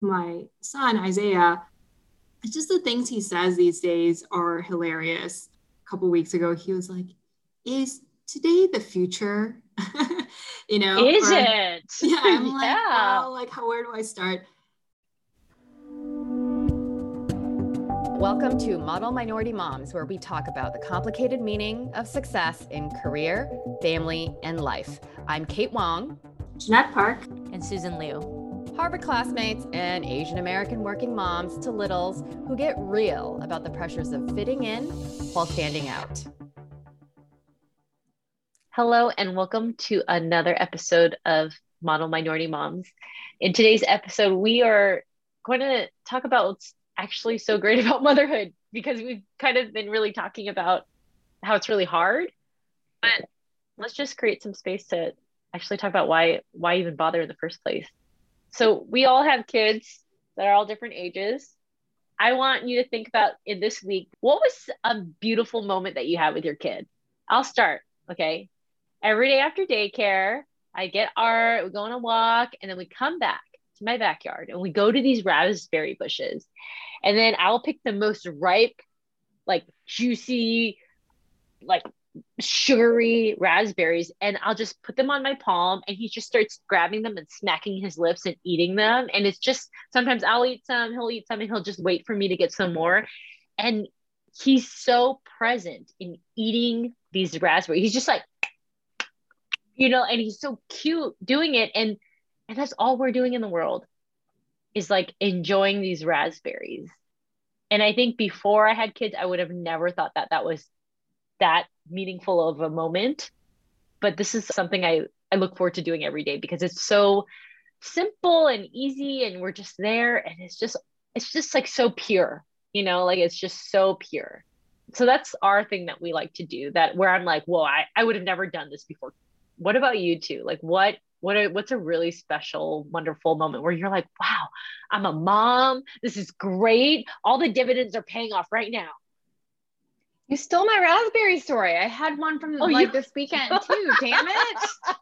my son Isaiah, it's just the things he says these days are hilarious. A couple weeks ago, he was like, "Is today the future?" you know, is or, it? Yeah, I'm yeah. like, oh, like how where do I start? Welcome to Model Minority Moms, where we talk about the complicated meaning of success in career, family, and life. I'm Kate Wong, Jeanette Park, and Susan Liu. Harvard classmates and Asian American working moms to littles who get real about the pressures of fitting in while standing out. Hello, and welcome to another episode of Model Minority Moms. In today's episode, we are going to talk about what's actually so great about motherhood because we've kind of been really talking about how it's really hard. But let's just create some space to actually talk about why why even bother in the first place. So we all have kids that are all different ages. I want you to think about in this week, what was a beautiful moment that you had with your kid? I'll start. Okay. Every day after daycare, I get art, we go on a walk, and then we come back to my backyard and we go to these raspberry bushes. And then I'll pick the most ripe, like juicy, like sugary raspberries and I'll just put them on my palm and he just starts grabbing them and smacking his lips and eating them. And it's just sometimes I'll eat some, he'll eat some, and he'll just wait for me to get some more. And he's so present in eating these raspberries. He's just like, you know, and he's so cute doing it. And and that's all we're doing in the world is like enjoying these raspberries. And I think before I had kids, I would have never thought that that was that meaningful of a moment. But this is something I, I look forward to doing every day because it's so simple and easy and we're just there and it's just it's just like so pure, you know, like it's just so pure. So that's our thing that we like to do that where I'm like, whoa, I, I would have never done this before. What about you two? Like what what what's a really special wonderful moment where you're like wow i'm a mom this is great all the dividends are paying off right now you stole my raspberry story i had one from oh, like you... this weekend too damn it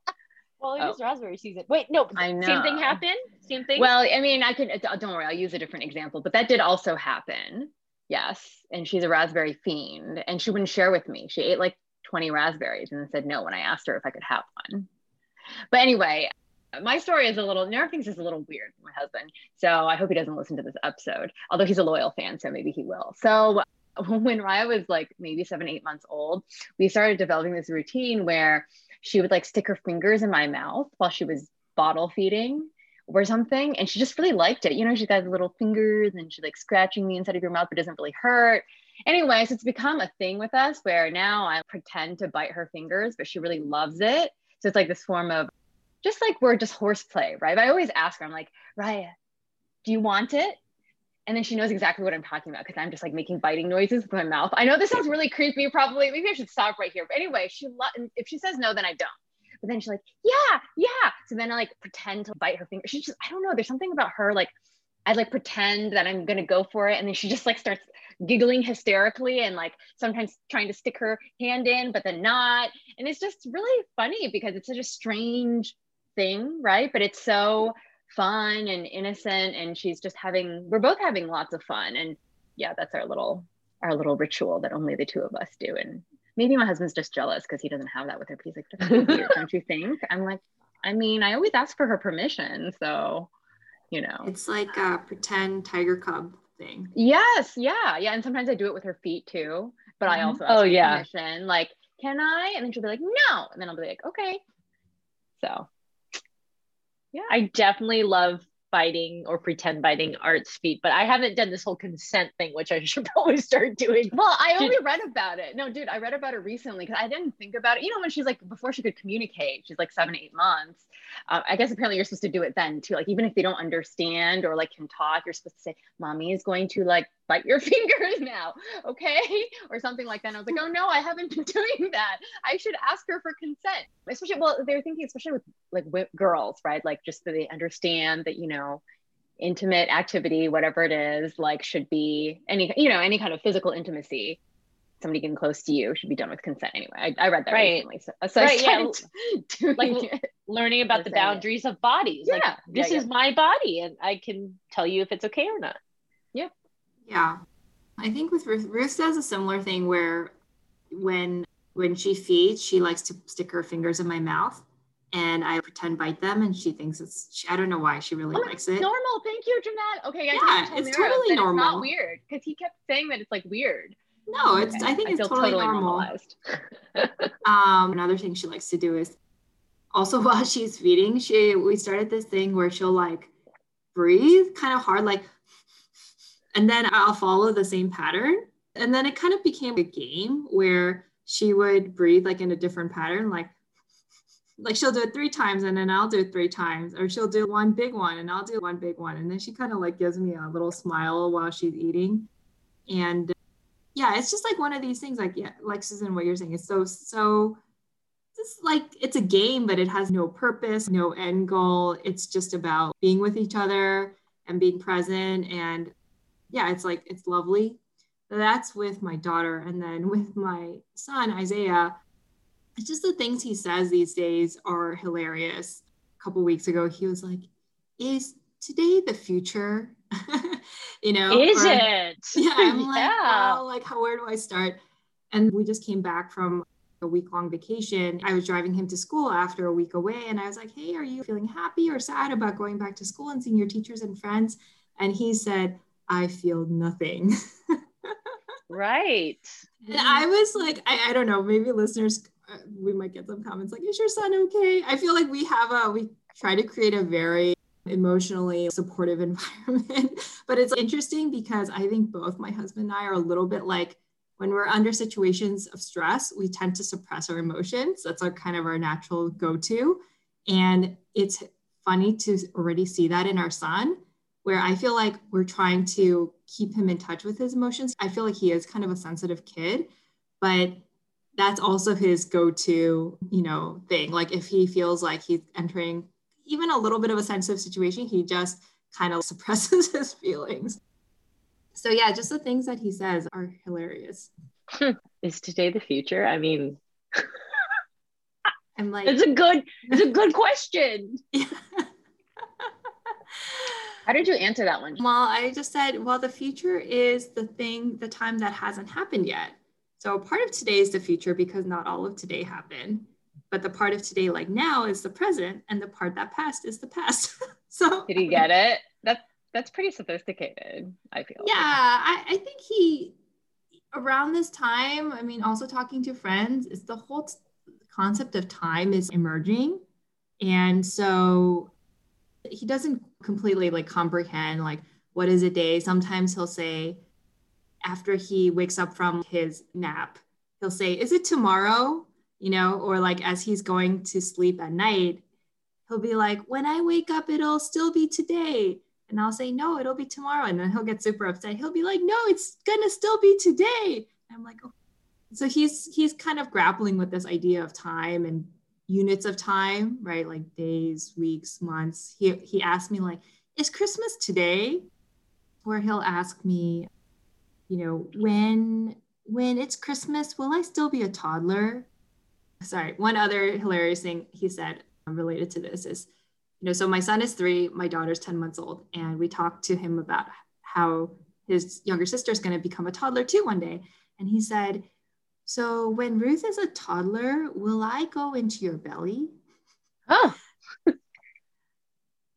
well it oh. is raspberry season wait no I know. same thing happened same thing well i mean i could don't worry i'll use a different example but that did also happen yes and she's a raspberry fiend and she wouldn't share with me she ate like 20 raspberries and said no when i asked her if i could have one but anyway, my story is a little, Nara thinks is a little weird, my husband. So I hope he doesn't listen to this episode, although he's a loyal fan, so maybe he will. So when Raya was like maybe seven, eight months old, we started developing this routine where she would like stick her fingers in my mouth while she was bottle feeding or something. And she just really liked it. You know, she's got little fingers and she's like scratching the inside of your mouth, but doesn't really hurt. Anyways, it's become a thing with us where now I pretend to bite her fingers, but she really loves it. So it's like this form of just like we're just horseplay, right? But I always ask her, I'm like, Raya, do you want it? And then she knows exactly what I'm talking about because I'm just like making biting noises with my mouth. I know this sounds really creepy, probably. Maybe I should stop right here. But anyway, she lo- if she says no, then I don't. But then she's like, yeah, yeah. So then I like pretend to bite her finger. She just, I don't know. There's something about her like I like pretend that I'm gonna go for it, and then she just like starts giggling hysterically and like sometimes trying to stick her hand in, but then not. And it's just really funny because it's such a strange thing, right? But it's so fun and innocent, and she's just having. We're both having lots of fun, and yeah, that's our little our little ritual that only the two of us do. And maybe my husband's just jealous because he doesn't have that with her. He's like, don't you think? I'm like, I mean, I always ask for her permission, so you know it's like a pretend tiger cub thing yes yeah yeah and sometimes i do it with her feet too but mm-hmm. i also oh yeah permission like can i and then she'll be like no and then i'll be like okay so yeah. I definitely love biting or pretend biting art's feet but i haven't done this whole consent thing which i should probably start doing. Well i only read about it. No dude i read about it recently because i didn't think about it. You know when she's like before she could communicate she's like seven eight months. Um, i guess apparently you're supposed to do it then too. Like even if they don't understand or like can talk you're supposed to say mommy is going to like bite your fingers now okay or something like that and i was like oh no i haven't been doing that i should ask her for consent especially well they're thinking especially with like girls right like just so they understand that you know intimate activity whatever it is like should be any you know any kind of physical intimacy somebody getting close to you should be done with consent anyway. I, I read that Right. recently. So, so Right, I yeah. Like, it. learning about the Understand it. boundaries of bodies. Like Yeah, this yeah, is my body and I can tell you if it's okay or not. Yeah. I think with Ruth, Ruth does a similar thing where when when she feeds, she likes to stick her fingers in my mouth and I pretend bite them and she thinks it's she, I don't know why she really Oh, likes it. Normal. Thank you, Jeanette. Okay, I Yeah, it's Mira totally that It's normal. not weird because he kept saying that it's like weird. No, it's Okay, I think it's feel totally, normal. Um, another thing she likes to do is also while she's feeding, she we started this thing where she'll like breathe kind of hard, like, and then I'll follow the same pattern. And then it kind of became a game where she would breathe like in a different pattern, like like she'll do it three times and then I'll do it three times, or she'll do one big one and I'll do one big one. And then she kind of like gives me a little smile while she's eating. And yeah, it's just like one of these things, like yeah, like Susan, what you're saying is so so it's like it's a game, but it has no purpose, no end goal. It's just about being with each other and being present. And yeah, it's like it's lovely. That's with my daughter. And then with my son, Isaiah, it's just the things he says these days are hilarious. A couple weeks ago, he was like, Is today the future? you know, Is or- it? yeah i'm like Yeah. well like how where do i start and we just came back from a week long vacation i was driving him to school after a week away and i was like hey are you feeling happy or sad about going back to school and seeing your teachers and friends and he said i feel nothing. Right. and i was like i, I don't know maybe listeners uh, we might get some comments like is your son okay? I feel like we have a we try to create a very emotionally supportive environment but it's interesting because i think both my husband and i are a little bit like when we're under situations of stress we tend to suppress our emotions. That's our kind of our natural go-to. And it's funny to already see that in our son where i feel like we're trying to keep him in touch with his emotions. I feel like he is kind of a sensitive kid but that's also his go-to you know thing. Like if he feels like he's entering even a little bit of a sensitive situation he just kind of suppresses his feelings. So yeah just the things that he says are hilarious. Is today the future? I mean, i'm like it's a good it's a good question. How did you answer that one? well i just said well the future is the thing the time that hasn't happened yet so part of today is the future because not all of today happened but the part of today like now is the present and the part that passed is the past so Did he get it? That's that's pretty sophisticated. I feel. yeah I, I think he around this time i mean also talking to friends is the whole t- concept of time is emerging and so he doesn't completely like comprehend like what is a day sometimes he'll say after he wakes up from his nap he'll say is it tomorrow you know or like as he's going to sleep at night he'll be like when i wake up it'll still be today and I'll say, no, it'll be tomorrow. And then he'll get super upset. He'll be like, no, it's gonna still be today. And I'm like, oh. So he's he's kind of grappling with this idea of time and units of time, right? Like days, weeks, months. He he asked me like, is Christmas today? Where he'll ask me, you know, when when it's Christmas, will I still be a toddler? Sorry, one other hilarious thing he said um, related to this is you know, so my son is three, my daughter's 10 months old, and we talked to him about how his younger sister is going to become a toddler too one day. And he said, So when Ruth is a toddler, will I go into your belly? Oh,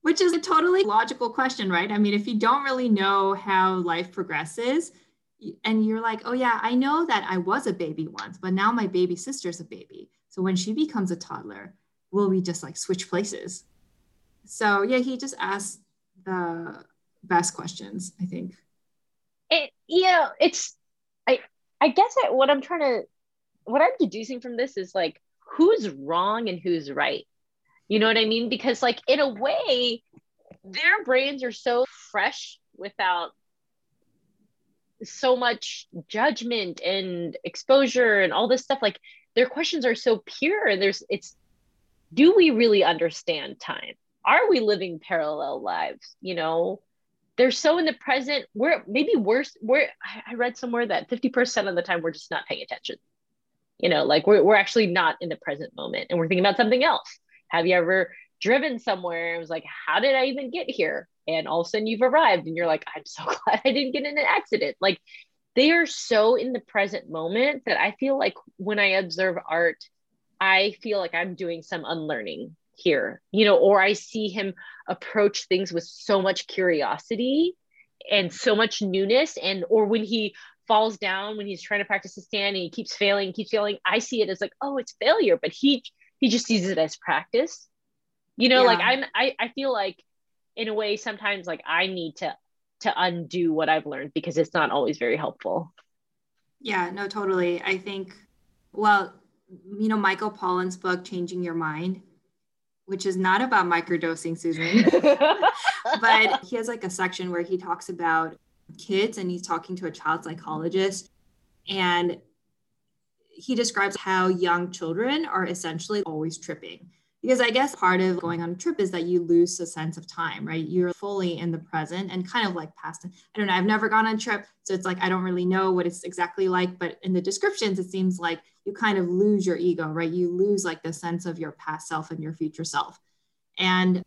Which is a totally logical question, right? I mean, if you don't really know how life progresses, and you're like, oh, yeah, I know that I was a baby once, but now my baby sister's a baby. So when she becomes a toddler, will we just like switch places? So yeah, he just asked the best questions, I think. it you know it's i guess I, what i'm trying to what i'm deducing from this is like who's wrong and who's right. You know what i mean? Because like in a way their brains are so fresh without so much judgment and exposure and all this stuff. Like their questions are so pure and there's it's do we really understand time? Are we living parallel lives? You know they're so in the present. We're maybe worse. We're I read somewhere that 50% of the time we're just not paying attention. You know, like we're we're actually not in the present moment and we're thinking about something else. Have you ever driven somewhere and was like, how did I even get here? And all of a sudden you've arrived and you're like, I'm so glad I didn't get in an accident. Like they are so in the present moment that I feel like when I observe art, I feel like I'm doing some unlearning here, you know, or I see him approach things with so much curiosity and so much newness. And, or when he falls down, when he's trying to practice a stand and he keeps failing, keeps failing, I see it as like, oh, it's failure, but he, he just sees it as practice. You know, yeah. like I'm, I, I feel like in a way, sometimes like I need to, to undo what I've learned because it's not always very helpful. Yeah, no, totally. I think, well, you know, Michael Pollan's book, Changing Your Mind, which is not about microdosing, Susan, but he has like a section where he talks about kids and he's talking to a child psychologist. And he describes how young children are essentially always tripping because I guess part of going on a trip is that you lose a sense of time, right? You're fully in the present and kind of like past. I don't know. I've never gone on a trip, so it's like I don't really know what it's exactly like. But in the descriptions, it seems like you kind of lose your ego, right? You lose like the sense of your past self and your future self. And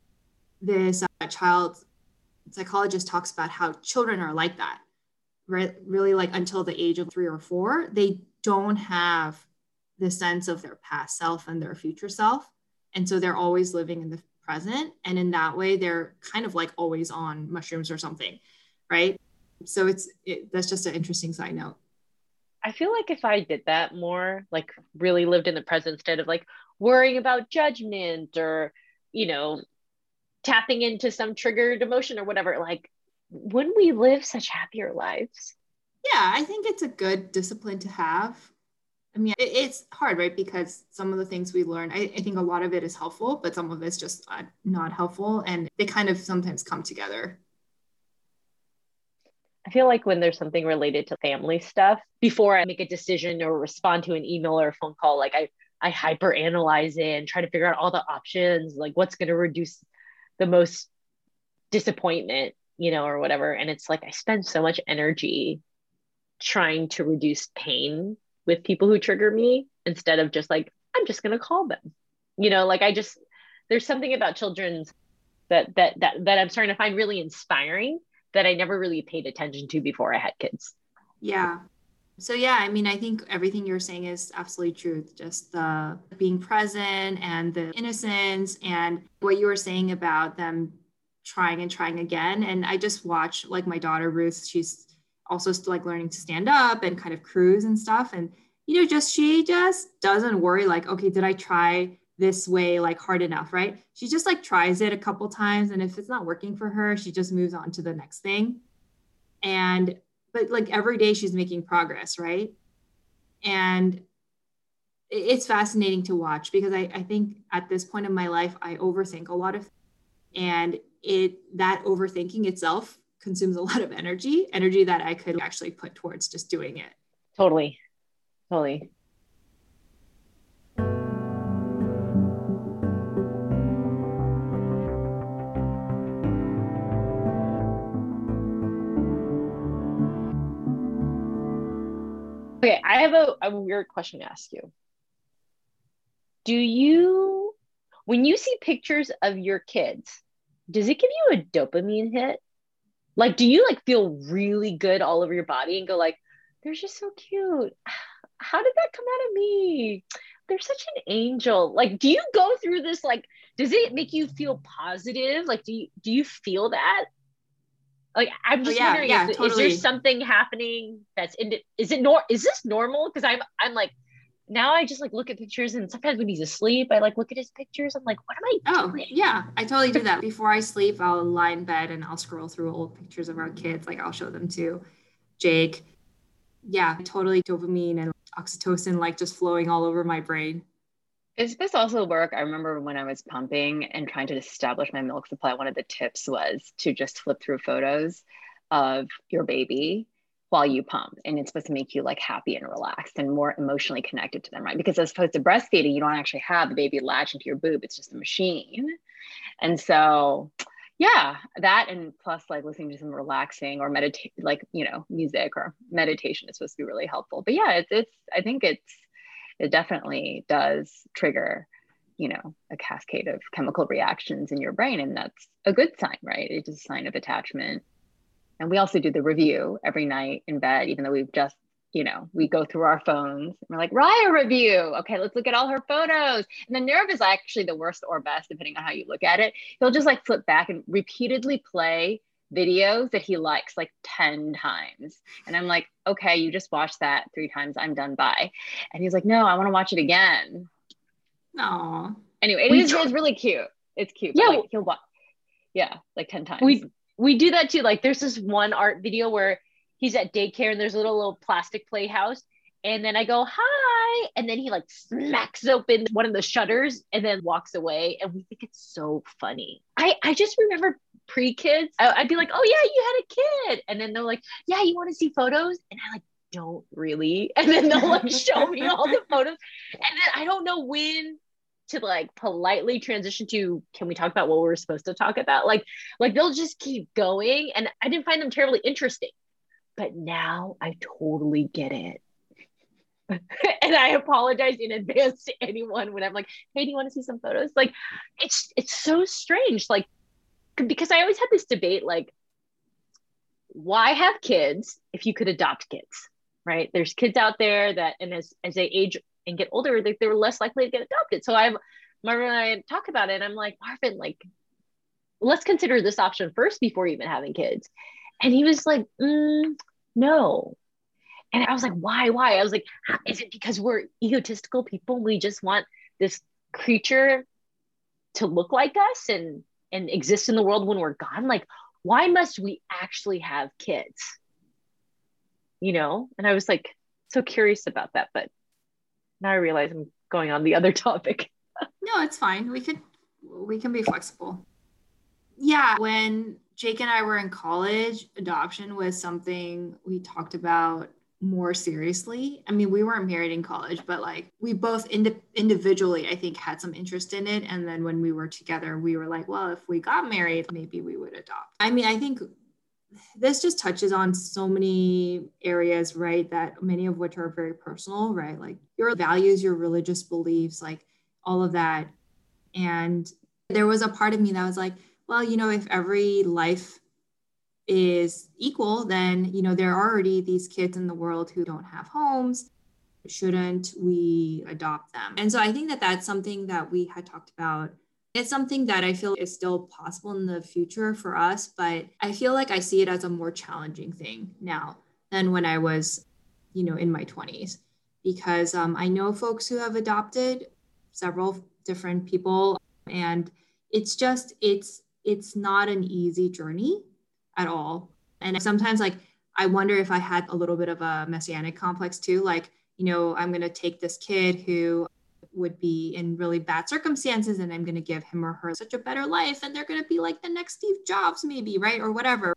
this uh, child psychologist talks about how children are like that, right? Really, like until the age of three or four, they don't have the sense of their past self and their future self and so they're always living in the present. And in that way, they're kind of like always on mushrooms or something. Right. So it's, it, that's just an interesting side note. I feel like if I did that more, like really lived in the present instead of like worrying about judgment or, you know, tapping into some triggered emotion or whatever, like, wouldn't we live such happier lives? Yeah, I think it's a good discipline to have. I mean, it's hard, right? Because some of the things we learn, I, I think a lot of it is helpful, but some of it's just uh, not helpful. And they kind of sometimes come together. I feel like when there's something related to family stuff, before I make a decision or respond to an email or a phone call, like I, I hyper analyze it and try to figure out all the options, like what's going to reduce the most disappointment, you know, or whatever. And it's like I spend so much energy trying to reduce pain with people who trigger me instead of just like i'm just going to call them. You know like i just there's something about children's that that that that i'm starting to find really inspiring that i never really paid attention to before i had kids. Yeah. So yeah i mean i think everything you're saying is absolutely true. Just the being present and the innocence and what you were saying about them trying and trying again. And i just watch like my daughter ruth she's also like learning to stand up and kind of cruise and stuff. And, you know, just she just doesn't worry like, okay, did I try this way like hard enough, right? She just like tries it a couple times. And if it's not working for her, she just moves on to the next thing. And, but like every day she's making progress, right? And it's fascinating to watch because I, I think at this point in my life, I overthink a lot of and it that overthinking itself consumes a lot of energy, energy that I could actually put towards just doing it. Totally. Totally. Okay, I have a, a weird question to ask you. Do you, when you see pictures of your kids, does it give you a dopamine hit? Like, do you like feel really good all over your body and go like, they're just so cute. How did that come out of me? They're such an angel. Like, do you go through this? Like, does it make you feel positive? Like, do you do you feel that? Like, I'm oh, just oh, yeah, wondering, yeah, if, totally. is there something happening that's in it? Is it nor? Is this normal? Because I'm I'm like, now I just like look at pictures and sometimes when he's asleep, I like look at his pictures. I'm like, what am I oh, doing? Yeah, I totally do that. Before I sleep, I'll lie in bed and I'll scroll through old pictures of our kids. Like I'll show them to Jake. Yeah, totally dopamine and oxytocin like just flowing all over my brain. Is this also work? I remember when I was pumping and trying to establish my milk supply, one of the tips was to just flip through photos of your baby while you pump and it's supposed to make you like happy and relaxed and more emotionally connected to them right? Because as opposed to breastfeeding you don't actually have the baby latch into your boob it's just a machine. And so yeah that and plus like listening to some relaxing or meditate like you know music or meditation is supposed to be really helpful. But yeah it's it's i think it's it definitely does trigger you know a cascade of chemical reactions in your brain and that's a good sign right? It's a sign of attachment and we also do the review every night in bed even though we've just you know, we go through our phones and we're like, Raya review. Okay, let's look at all her photos. And the nerve is actually the worst or best, depending on how you look at it. He'll just like flip back and repeatedly play videos that he likes like 10 times. And I'm like, okay, you just watched that three times. I'm done. Bye. And he's like, no, I want to watch it again. No. Anyway, it is, it's really cute. It's cute. Yeah. Like, he'll watch. Yeah, like 10 times. We we do that too. Like there's this one art video where he's at daycare and there's a little, little plastic playhouse. And then I go, hi. And then he like smacks open one of the shutters and then walks away. And we think it's so funny. I, I just remember pre kids, I'd be like, oh, yeah, you had a kid. And then they're like, yeah, you want to see photos? And I like, don't really. And then they'll like show me all the photos. And then I don't know when to like politely transition to can we talk about what we are supposed to talk about like like they'll just keep going and i didn't find them terribly interesting but now I totally get it. and I apologize in advance to anyone when I'm like, hey, do you want to see some photos? Like it's it's so strange. Like because I always had this debate like why have kids if you could adopt kids? Right? There's kids out there that and as as they age and get older, they, they're less likely to get adopted. So I've Marvin and I talk about it, I'm like, Marvin, like, let's consider this option first before even having kids. And he was like, mm, no. And I was like, why, why? I was like, is it because we're egotistical people? We just want this creature to look like us and and exist in the world when we're gone? Like, why must we actually have kids? You know? And I was like so curious about that, but now I realize I'm going on the other topic. no, it's fine. We could we can be flexible. Yeah, when Jake and I were in college, adoption was something we talked about more seriously. I mean, we weren't married in college, but like we both ind- individually, I think, had some interest in it. And then when we were together, we were like, well, if we got married, maybe we would adopt. I mean, I think this just touches on so many areas, right? That many of which are very personal, right? Like your values, your religious beliefs, like all of that. And there was a part of me that was like, well, you know, if every life is equal, then, you know, there are already these kids in the world who don't have homes. Shouldn't we adopt them? And so I think that that's something that we had talked about. It's something that I feel is still possible in the future for us, but I feel like I see it as a more challenging thing now than when I was, you know, in my 20s, because um, I know folks who have adopted several different people, and it's just, it's, it's not an easy journey at all. And sometimes, like, I wonder if I had a little bit of a messianic complex too. Like, you know, I'm going to take this kid who would be in really bad circumstances and I'm going to give him or her such a better life and they're going to be like the next Steve Jobs, maybe, right? Or whatever.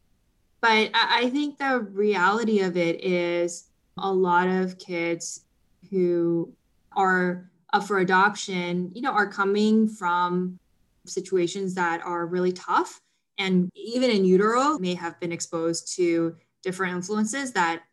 But I think the reality of it is a lot of kids who are up for adoption, you know, are coming from situations that are really tough and even in utero may have been exposed to different influences that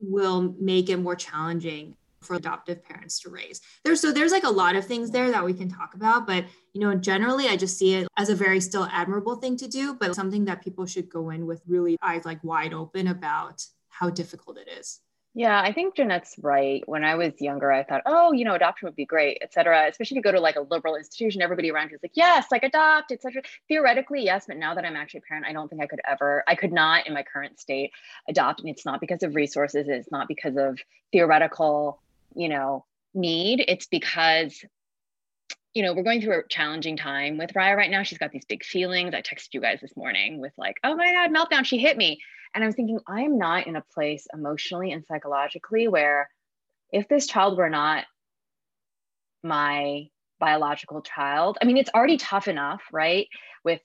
will make it more challenging for adoptive parents to raise. There's so there's like a lot of things there that we can talk about, but you know, generally I just see it as a very still admirable thing to do, but something that people should go in with really eyes like wide open about how difficult it is. Yeah, I think Jeanette's right. When I was younger, I thought, oh, you know, adoption would be great, et cetera. Especially if you go to like a liberal institution, everybody around you is like, yes, like adopt, et cetera. Theoretically, yes, but now that I'm actually a parent, I don't think I could ever, I could not in my current state adopt. And it's not because of resources, it's not because of theoretical, you know, need. It's because you know, we're going through a challenging time with Raya right now. She's got these big feelings. I texted you guys this morning with like, oh my God, meltdown. She hit me. And I was thinking, I am not in a place emotionally and psychologically where if this child were not my biological child, I mean, it's already tough enough, right? With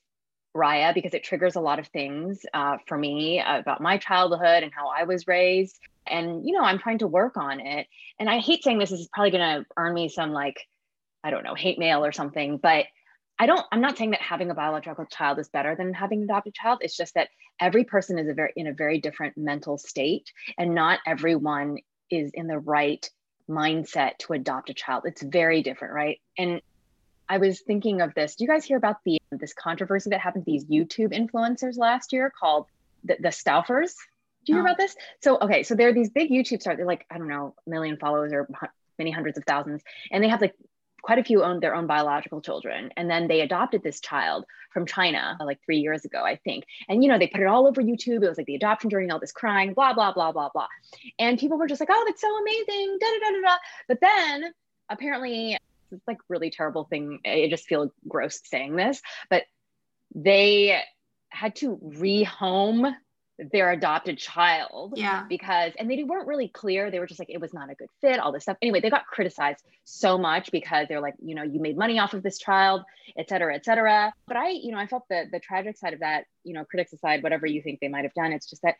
Raya, because it triggers a lot of things uh, for me about my childhood and how I was raised. And, you know, I'm trying to work on it. And I hate saying this, this is probably going to earn me some like, I don't know, hate mail or something, but I don't, I'm not saying that having a biological child is better than having an adopted child. It's just that every person is a very in a very different mental state, and not everyone is in the right mindset to adopt a child. It's very different, right? And I was thinking of this. Do you guys hear about the this controversy that happened to these YouTube influencers last year called the, the Stauffers? Do you hear oh. about this? So okay, so there are these big YouTube stars. They're like I don't know, a million followers or many hundreds of thousands, and they have like quite a few own their own biological children and then they adopted this child from china uh, like three years ago i think and you know they put it all over youtube it was like the adoption journey all this crying blah blah blah blah blah and people were just like oh that's so amazing da da da da but then apparently it's like really terrible thing i just feel gross saying this but they had to rehome their adopted child. Yeah. Because, and they weren't really clear. They were just like, it was not a good fit, all this stuff. Anyway, they got criticized so much because they're like, you know, you made money off of this child, et cetera, et cetera. But I, you know, I felt the, the tragic side of that, you know, critics aside, whatever you think they might have done, it's just that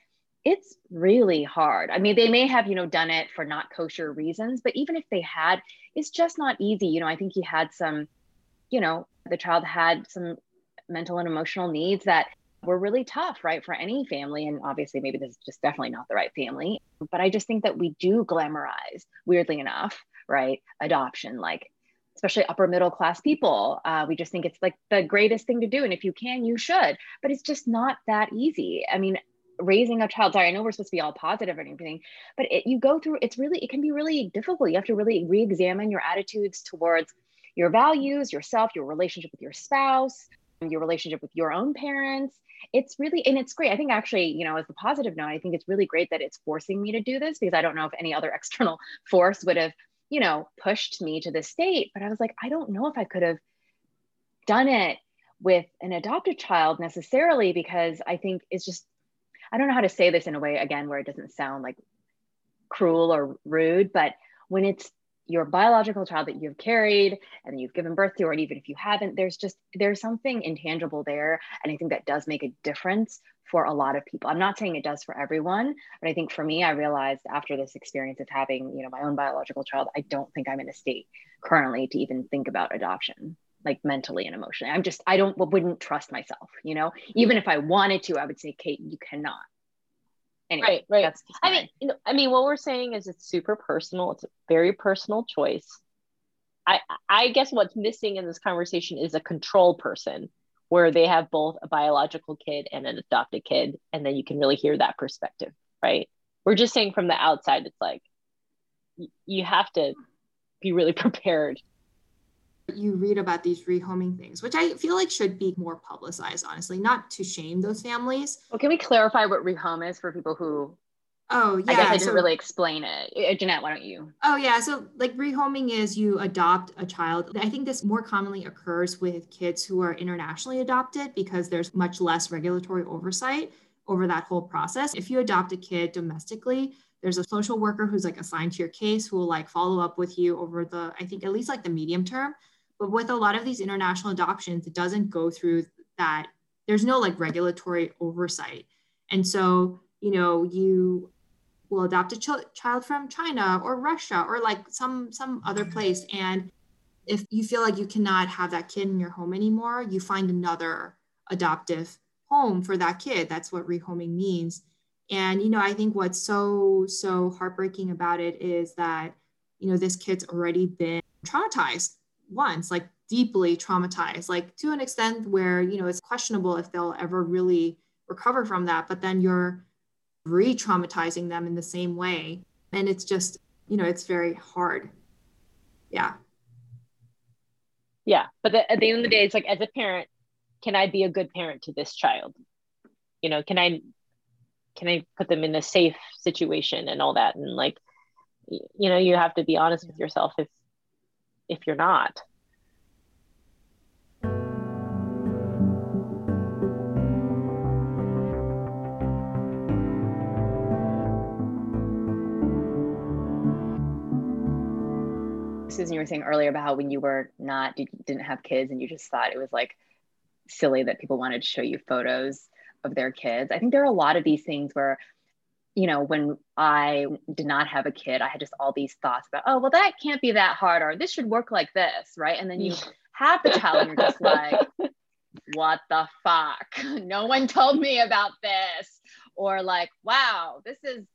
it's really hard. I mean, they may have, you know, done it for not kosher reasons, but even if they had, it's just not easy. You know, I think he had some, you know, the child had some mental and emotional needs that were really tough, right, for any family. And obviously, maybe this is just definitely not the right family. But I just think that we do glamorize, weirdly enough, right, adoption, like especially upper middle class people. Uh, we just think it's like the greatest thing to do. And if you can, you should. But it's just not that easy. I mean, raising a child sorry i know we're supposed to be all positive and everything but it, you go through it's really it can be really difficult you have to really re-examine your attitudes towards your values yourself your relationship with your spouse your relationship with your own parents it's really and it's great. I think actually you know as a positive note i think it's really great that it's forcing me to do this because i don't know if any other external force would have you know pushed me to this state. But i was like i don't know if i could have done it with an adopted child necessarily because i think it's just i don't know how to say this in a way again where it doesn't sound like cruel or rude but when it's your biological child that you've carried and you've given birth to or even if you haven't there's just there's something intangible there. And i think that does make a difference for a lot of people. I'm not saying it does for everyone but i think for me i realized after this experience of having you know my own biological child i don't think i'm in a state currently to even think about adoption like mentally and emotionally. I'm just i don't wouldn't trust myself you know? Even if i wanted to i would say kate you cannot Anyway, right, right. I mean, you know, I mean, what we're saying is it's super personal. It's a very personal choice. I, I guess what's missing in this conversation is a control person where they have both a biological kid and an adopted kid, and then you can really hear that perspective, right? We're just saying from the outside, it's like you have to be really prepared you read about these rehoming things, which I feel like should be more publicized, honestly, not to shame those families. Well, can we clarify what rehome is for people who? Oh, yeah. I guess I didn't so, really explain it. Uh, Jeanette, why don't you? Oh, yeah. So, like, rehoming is you adopt a child. I think this more commonly occurs with kids who are internationally adopted because there's much less regulatory oversight over that whole process. If you adopt a kid domestically, there's a social worker who's like assigned to your case who will like follow up with you over the, I think, at least like the medium term but with a lot of these international adoptions, it doesn't go through that. There's no like regulatory oversight. And so, you know, you will adopt a ch- child from China or Russia or like some some other place and if you feel like you cannot have that kid in your home anymore, you find another adoptive home for that kid. That's what rehoming means. And you know, I think what's so so heartbreaking about it is that you know this kid's already been traumatized once, like deeply traumatized, like to an extent where, you know, it's questionable if they'll ever really recover from that. But then you're re traumatizing them in the same way. And it's just, you know, it's very hard. Yeah. Yeah. But the, at the end of the day, it's like, as a parent, can I be a good parent to this child? You know, can I, can I put them in a safe situation and all that? And like, you know, you have to be honest with yourself if if you're not. Susan, you were saying earlier about how when you were not, didn't have kids and you just thought it was like silly that people wanted to show you photos of their kids. I think there are a lot of these things where you know, when I did not have a kid, I had just all these thoughts about, oh, well, that can't be that hard, or this should work like this, right? And then you have the child and you're just like, what the fuck? No one told me about this. Or like, wow, this is,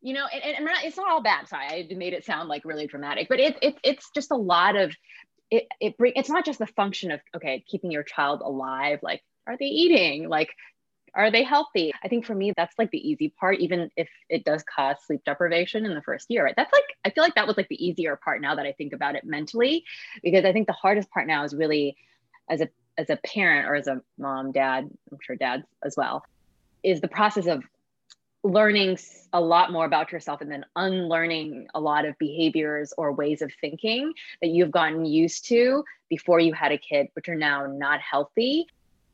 you know, and, and not, it's not all bad. Sorry, I made it sound like really dramatic, but it, it, it's just a lot of, it, it bring, it's not just the function of, okay, keeping your child alive. Like, are they eating? Like, are they healthy? I think for me, that's like the easy part, even if it does cause sleep deprivation in the first year, right? That's like, I feel like that was like the easier part now that I think about it mentally, because I think the hardest part now is really as a as a parent or as a mom, dad, I'm sure dads as well, is the process of learning a lot more about yourself and then unlearning a lot of behaviors or ways of thinking that you've gotten used to before you had a kid, which are now not healthy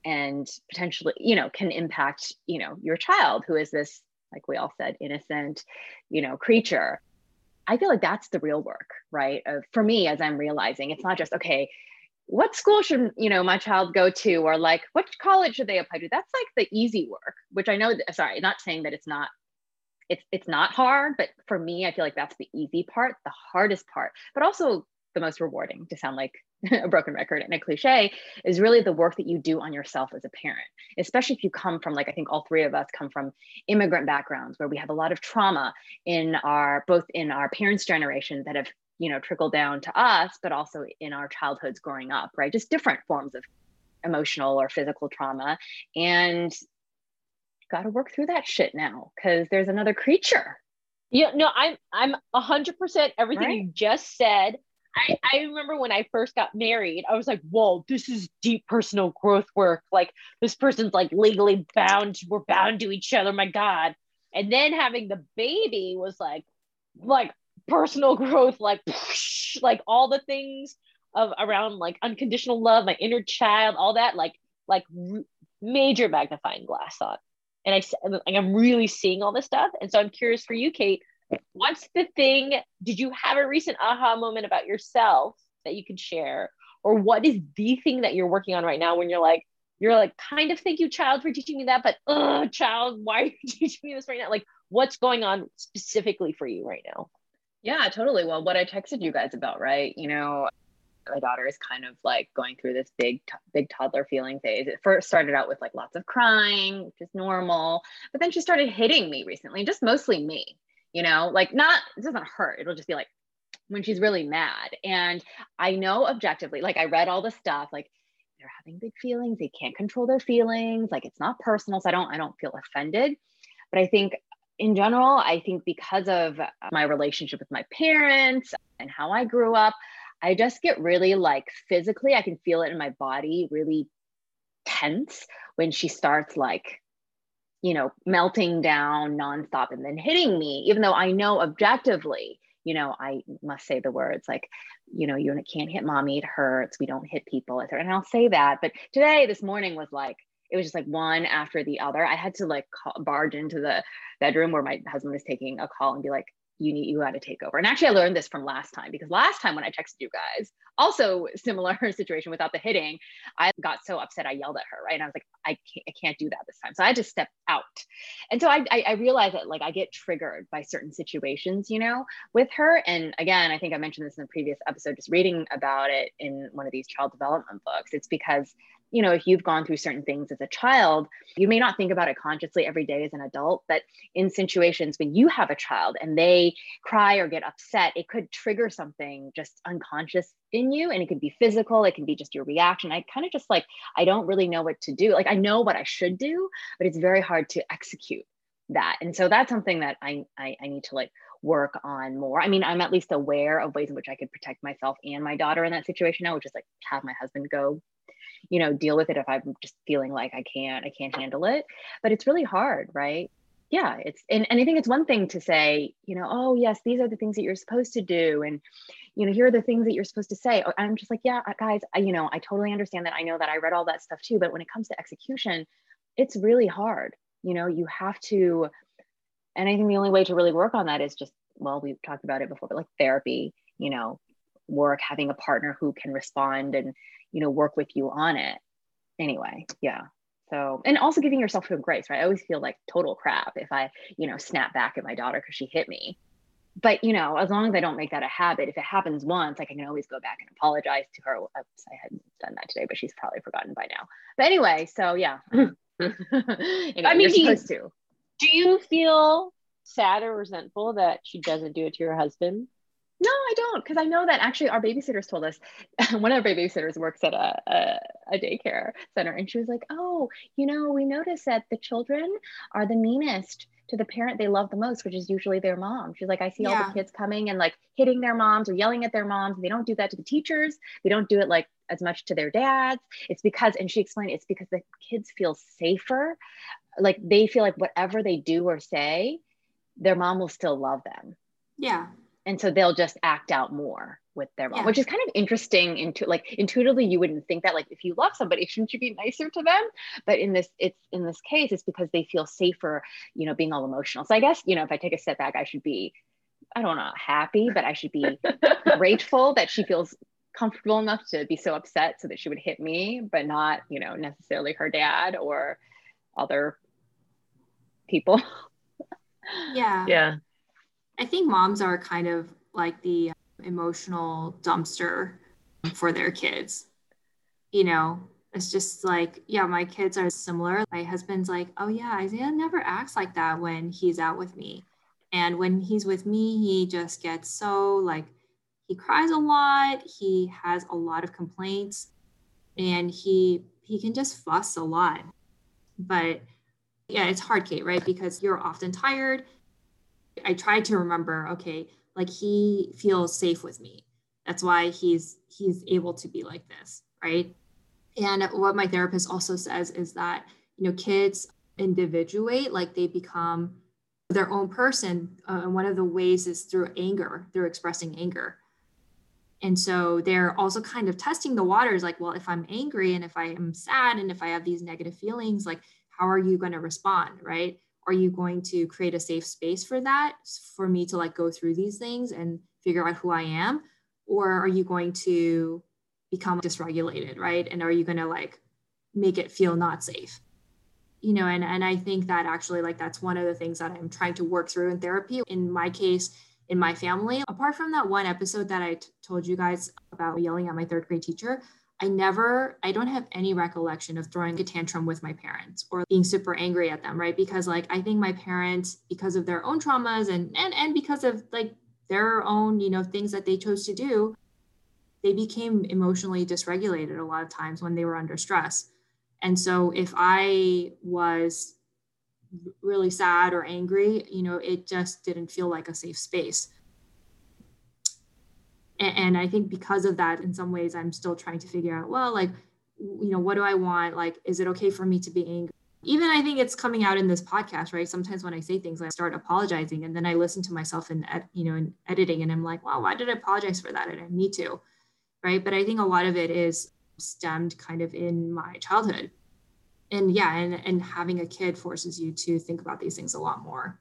and potentially, you know, can impact, you know, your child who is this, like we all said, innocent, you know, creature. I feel like that's the real work, right? For me, as I'm realizing, it's not just okay what school should you know my child go to or like what college should they apply to that's like the easy work which i know sorry not saying that it's not it's it's not hard but for me i feel like that's the easy part the hardest part but also the most rewarding to sound like a broken record. And a cliche is really the work that you do on yourself as a parent especially if you come from like i think all three of us come from immigrant backgrounds where we have a lot of trauma in our both in our parents generation that have you know trickled down to us but also in our childhoods growing up right? Just different forms of emotional or physical trauma. And got to work through that shit now because there's another creature. Yeah no i'm i'm 100% everything right? you just said I, I remember when I first got married, I was like, whoa, this is deep personal growth work. Like this person's like legally bound, we're bound to each other, my God. And then having the baby was like, like personal growth, like like all the things of around like unconditional love, my inner child, all that, like like r- major magnifying glass on. And I like I'm really seeing all this stuff. And so I'm curious for you, Kate, what's the thing? Did you have a recent aha moment about yourself that you could share? Or what is the thing that you're working on right now when you're like, you're like, kind of thank you, child, for teaching me that, but uh, child, why are you teaching me this right now? Like, what's going on specifically for you right now? Yeah, totally. Well, what I texted you guys about, right? You know, my daughter is kind of like going through this big big toddler feeling phase it first started out with like lots of crying which is normal but then she started hitting me recently just mostly me you know like not it doesn't hurt. It'll just be like when she's really mad. And i know objectively like i read all the stuff like they're having big feelings. They can't control their feelings. Like it's not personal so i don't i don't feel offended. But i think in general, I think because of my relationship with my parents and how I grew up, I just get really like physically, I can feel it in my body really tense when she starts like, you know, melting down nonstop and then hitting me, even though I know objectively, you know, I must say the words like, you know, you can't hit mommy, it hurts. We don't hit people. And I'll say that. But today, this morning was like, it was just like one after the other. I had to like call, barge into the bedroom where my husband was taking a call and be like, you need you got to take over. And actually, I learned this from last time because last time when I texted you guys, also similar situation without the hitting, I got so upset I yelled at her, right? And I was like, I can't, I can't do that this time. So I had to step out. And so I, I, I realized that like I get triggered by certain situations, you know, with her. And again, I think I mentioned this in the previous episode, just reading about it in one of these child development books. It's because you know, if you've gone through certain things as a child, you may not think about it consciously every day as an adult, but in situations when you have a child and they cry or get upset, it could trigger something just unconscious in you. And it could be physical, it can be just your reaction. I kind of just like, I don't really know what to do. Like, I know what I should do, but it's very hard to execute that. And so that's something that I, I, I need to like work on more. I mean, I'm at least aware of ways in which I could protect myself and my daughter in that situation now, which is like have my husband go you know deal with it if i'm just feeling like i can't i can't handle it. But it's really hard right? Yeah it's and, and i think it's one thing to say you know oh yes these are the things that you're supposed to do and you know here are the things that you're supposed to say. I'm just like yeah uh, guys I, you know i totally understand that. I know that i read all that stuff too but when it comes to execution it's really hard you know? You have to and i think the only way to really work on that is just well we've talked about it before but like therapy you know work having a partner who can respond and you know work with you on it anyway yeah so and also giving yourself some grace right i always feel like total crap if i you know snap back at my daughter because she hit me but you know, as long as I don't make that a habit, if it happens once, like I can always go back and apologize to her. Oops, I hadn't done that today, but she's probably forgotten by now. But anyway, so yeah. you know, I mean, you're supposed to. Do you feel sad or resentful that she doesn't do it to your husband? No, I don't, because I know that actually our babysitters told us. one of our babysitters works at a, a, a daycare center, and she was like, "Oh, you know, we noticed that the children are the meanest to the parent they love the most, which is usually their mom. She's like, I see yeah. all the kids coming and like hitting their moms or yelling at their moms. They don't do that to the teachers. They don't do it like as much to their dads. It's because, and she explained it's because the kids feel safer. Like they feel like whatever they do or say, their mom will still love them. Yeah. And so they'll just act out more with their mom, yeah. which is kind of interesting. Into like intuitively, you wouldn't think that. Like if you love somebody, shouldn't you be nicer to them? But in this, it's in this case, it's because they feel safer, you know, being all emotional. So I guess you know, if I take a step back, I should be, I don't know, happy, but I should be grateful that she feels comfortable enough to be so upset so that she would hit me, but not, you know, necessarily her dad or other people. yeah. Yeah. I think moms are kind of like the uh, emotional dumpster for their kids. You know, it's just like, yeah, my kids are similar. My husband's like, oh, yeah, Isaiah never acts like that when he's out with me. And when he's with me, he just gets so like, he cries a lot. He has a lot of complaints and he he can just fuss a lot. But yeah, it's hard, Kate, right? Because you're often tired. I try to remember, okay, like he feels safe with me. That's why he's he's able to be like this right? And what my therapist also says is that you know kids individuate like they become their own person uh, and one of the ways is through anger through expressing anger. And so they're also kind of testing the waters like well if i'm angry and if i am sad and if i have these negative feelings like how are you going to respond right are you going to create a safe space for that for me to like go through these things and figure out who i am? Or are you going to become dysregulated right? And are you going to like make it feel not safe? You know and and i think that actually like that's one of the things that i'm trying to work through in therapy in my case in my family. Apart from that one episode that I t- told you guys about yelling at my third grade teacher I never, I don't have any recollection of throwing a tantrum with my parents or being super angry at them, right? Because like I think my parents, because of their own traumas and and and because of like their own, you know, things that they chose to do, they became emotionally dysregulated a lot of times when they were under stress. And so if I was really sad or angry, you know, it just didn't feel like a safe space and, and i think because of that in some ways i'm still trying to figure out well like you know what do i want? Like is it okay for me to be angry? Even i think it's coming out in this podcast right? Sometimes when i say things i start apologizing and then i listen to myself in you know in editing and i'm like wow why did i apologize for that? I didn't need to right? But i think a lot of it is stemmed kind of in my childhood. And yeah and and having a kid forces you to think about these things a lot more.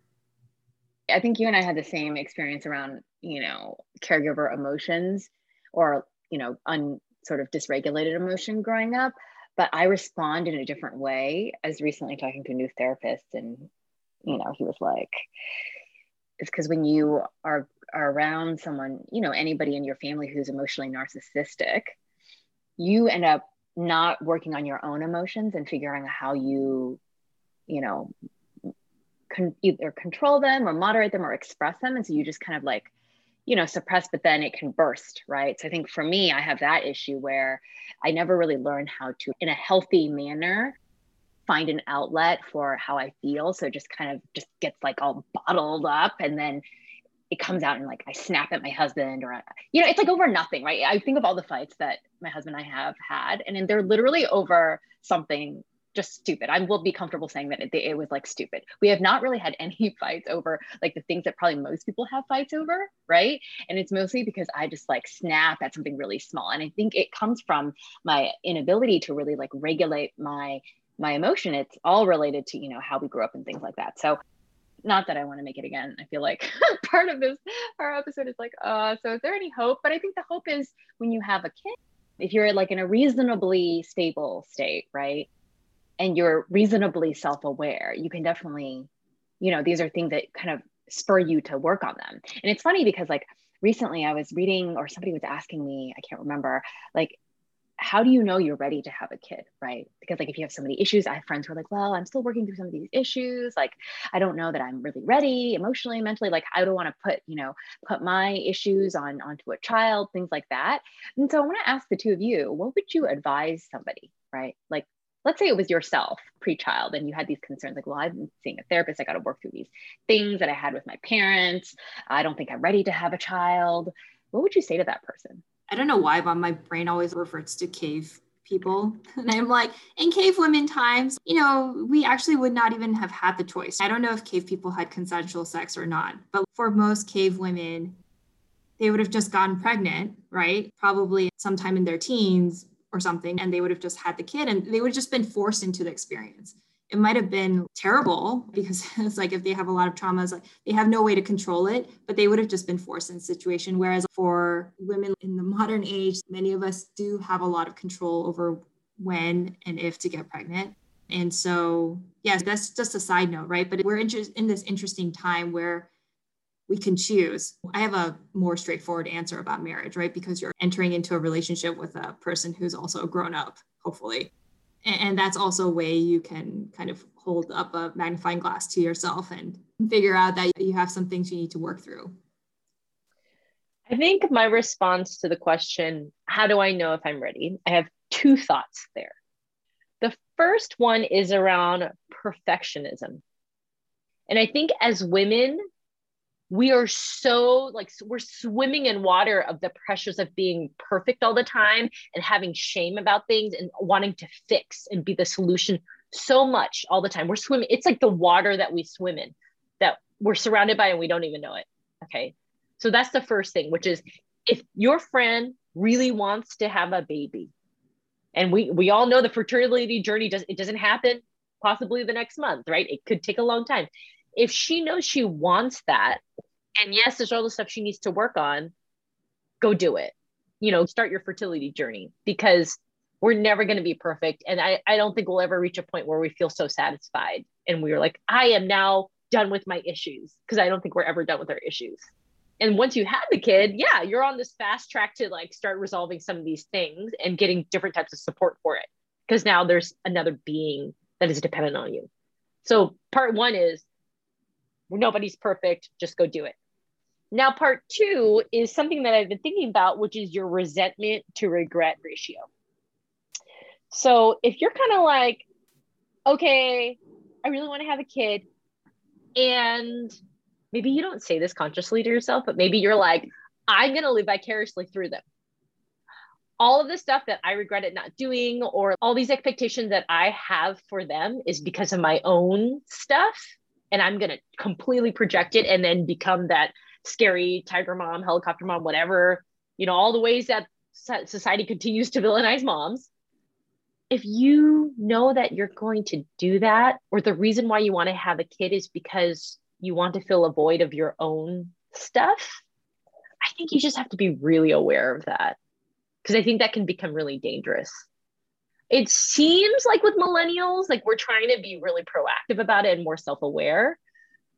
I think you and I had the same experience around, you know, caregiver emotions or, you know, un sort of dysregulated emotion growing up. But I respond in a different way. As recently talking to a new therapist, and you know, he was like, it's because when you are are around someone, you know, anybody in your family who's emotionally narcissistic, you end up not working on your own emotions and figuring out how you, you know, con- either control them or moderate them or express them. And so you just kind of like, you know, suppressed but then it can burst, right? So I think for me, I have that issue where I never really learned how to, in a healthy manner, find an outlet for how I feel. So it just kind of just gets like all bottled up and then it comes out and like I snap at my husband or I, you know it's like over nothing right I think of all the fights that my husband and I have had and they're literally over something just stupid. I will be comfortable saying that it, it, was like stupid. We have not really had any fights over like the things that probably most people have fights over, right? And it's mostly because I just like snap at something really small. And I think it comes from my inability to really like regulate my my emotion. It's all related to, you know, how we grew up and things like that. So not that I want to make it again. I feel like part of this our episode is like, uh, so is there any hope? But I think the hope is when you have a kid, if you're like in a reasonably stable state, right? And you're reasonably self-aware you can definitely you know these are things that kind of spur you to work on them. And it's funny because like recently I was reading or somebody was asking me, I can't remember, like how do you know you're ready to have a kid right? Because like if you have so many issues i have friends who are like well i'm still working through some of these issues. Like i don't know that i'm really ready emotionally mentally. Like i don't want to put you know put my issues on onto a child things like that. And so i want to ask the two of you what would you advise somebody right? Like let's say it was yourself pre-child and you had these concerns like well i've been seeing a therapist i got to work through these things that i had with my parents i don't think i'm ready to have a child what would you say to that person I don't know why, but my brain always reverts to cave people. And I'm like, in cave women times, you know, we actually would not even have had the choice. I don't know if cave people had consensual sex or not, but for most cave women, they would have just gotten pregnant, right? Probably sometime in their teens or something, and they would have just had the kid and they would have just been forced into the experience. It might have been terrible because it's like if they have a lot of traumas like they have no way to control it but they would have just been forced in a situation. Whereas for women in the modern age many of us do have a lot of control over when and if to get pregnant. And so yes that's just a side note right? But we're in this interesting time where we can choose. I have a more straightforward answer about marriage, right? Because you're entering into a relationship with a person who's also grown up, hopefully. And that's also a way you can kind of hold up a magnifying glass to yourself and figure out that you have some things you need to work through. I think my response to the question how do i know if i'm ready? I have two thoughts there. The first one is around perfectionism. And i think as women we are so like we're swimming in water of the pressures of being perfect all the time and having shame about things and wanting to fix and be the solution so much all the time. We're swimming it's like the water that we swim in that we're surrounded by and we don't even know it. Okay. So that's the first thing which is if your friend really wants to have a baby and we we all know the fertility journey does it doesn't happen possibly the next month right? It could take a long time if she knows she wants that, and yes, there's all the stuff she needs to work on, go do it. You know, start your fertility journey because we're never going to be perfect. And I, I don't think we'll ever reach a point where we feel so satisfied and we're like, I am now done with my issues because I don't think we're ever done with our issues. And once you have the kid, yeah, you're on this fast track to like start resolving some of these things and getting different types of support for it because now there's another being that is dependent on you. So part one is nobody's perfect, just go do it. Now, part two is something that I've been thinking about, which is your resentment to regret ratio. So if you're kind of like, okay, I really want to have a kid, and maybe you don't say this consciously to yourself, but maybe you're like, I'm going to live vicariously through them. All of the stuff that I regretted not doing, or all these expectations that I have for them, is because of my own stuff and I'm going to completely project it and then become that scary tiger mom, helicopter mom, whatever, you know, all the ways that society continues to villainize moms. If you know that you're going to do that, or the reason why you want to have a kid is because you want to fill a void of your own stuff, I think you just have to be really aware of that. Because I think that can become really dangerous it seems like with millennials like we're trying to be really proactive about it and more self-aware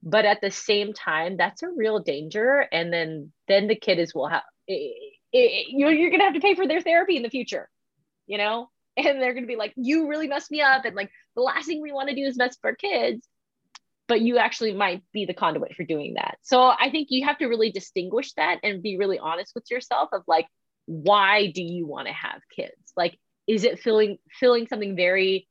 but at the same time that's a real danger. And then then the kid is will have you're, you're gonna have to pay for their therapy in the future you know? And they're gonna be like you really messed me up and like the last thing we want to do is mess up our kids. But you actually might be the conduit for doing that. So i think you have to really distinguish that and be really honest with yourself of like why do you want to have kids? Like is it feeling feeling something very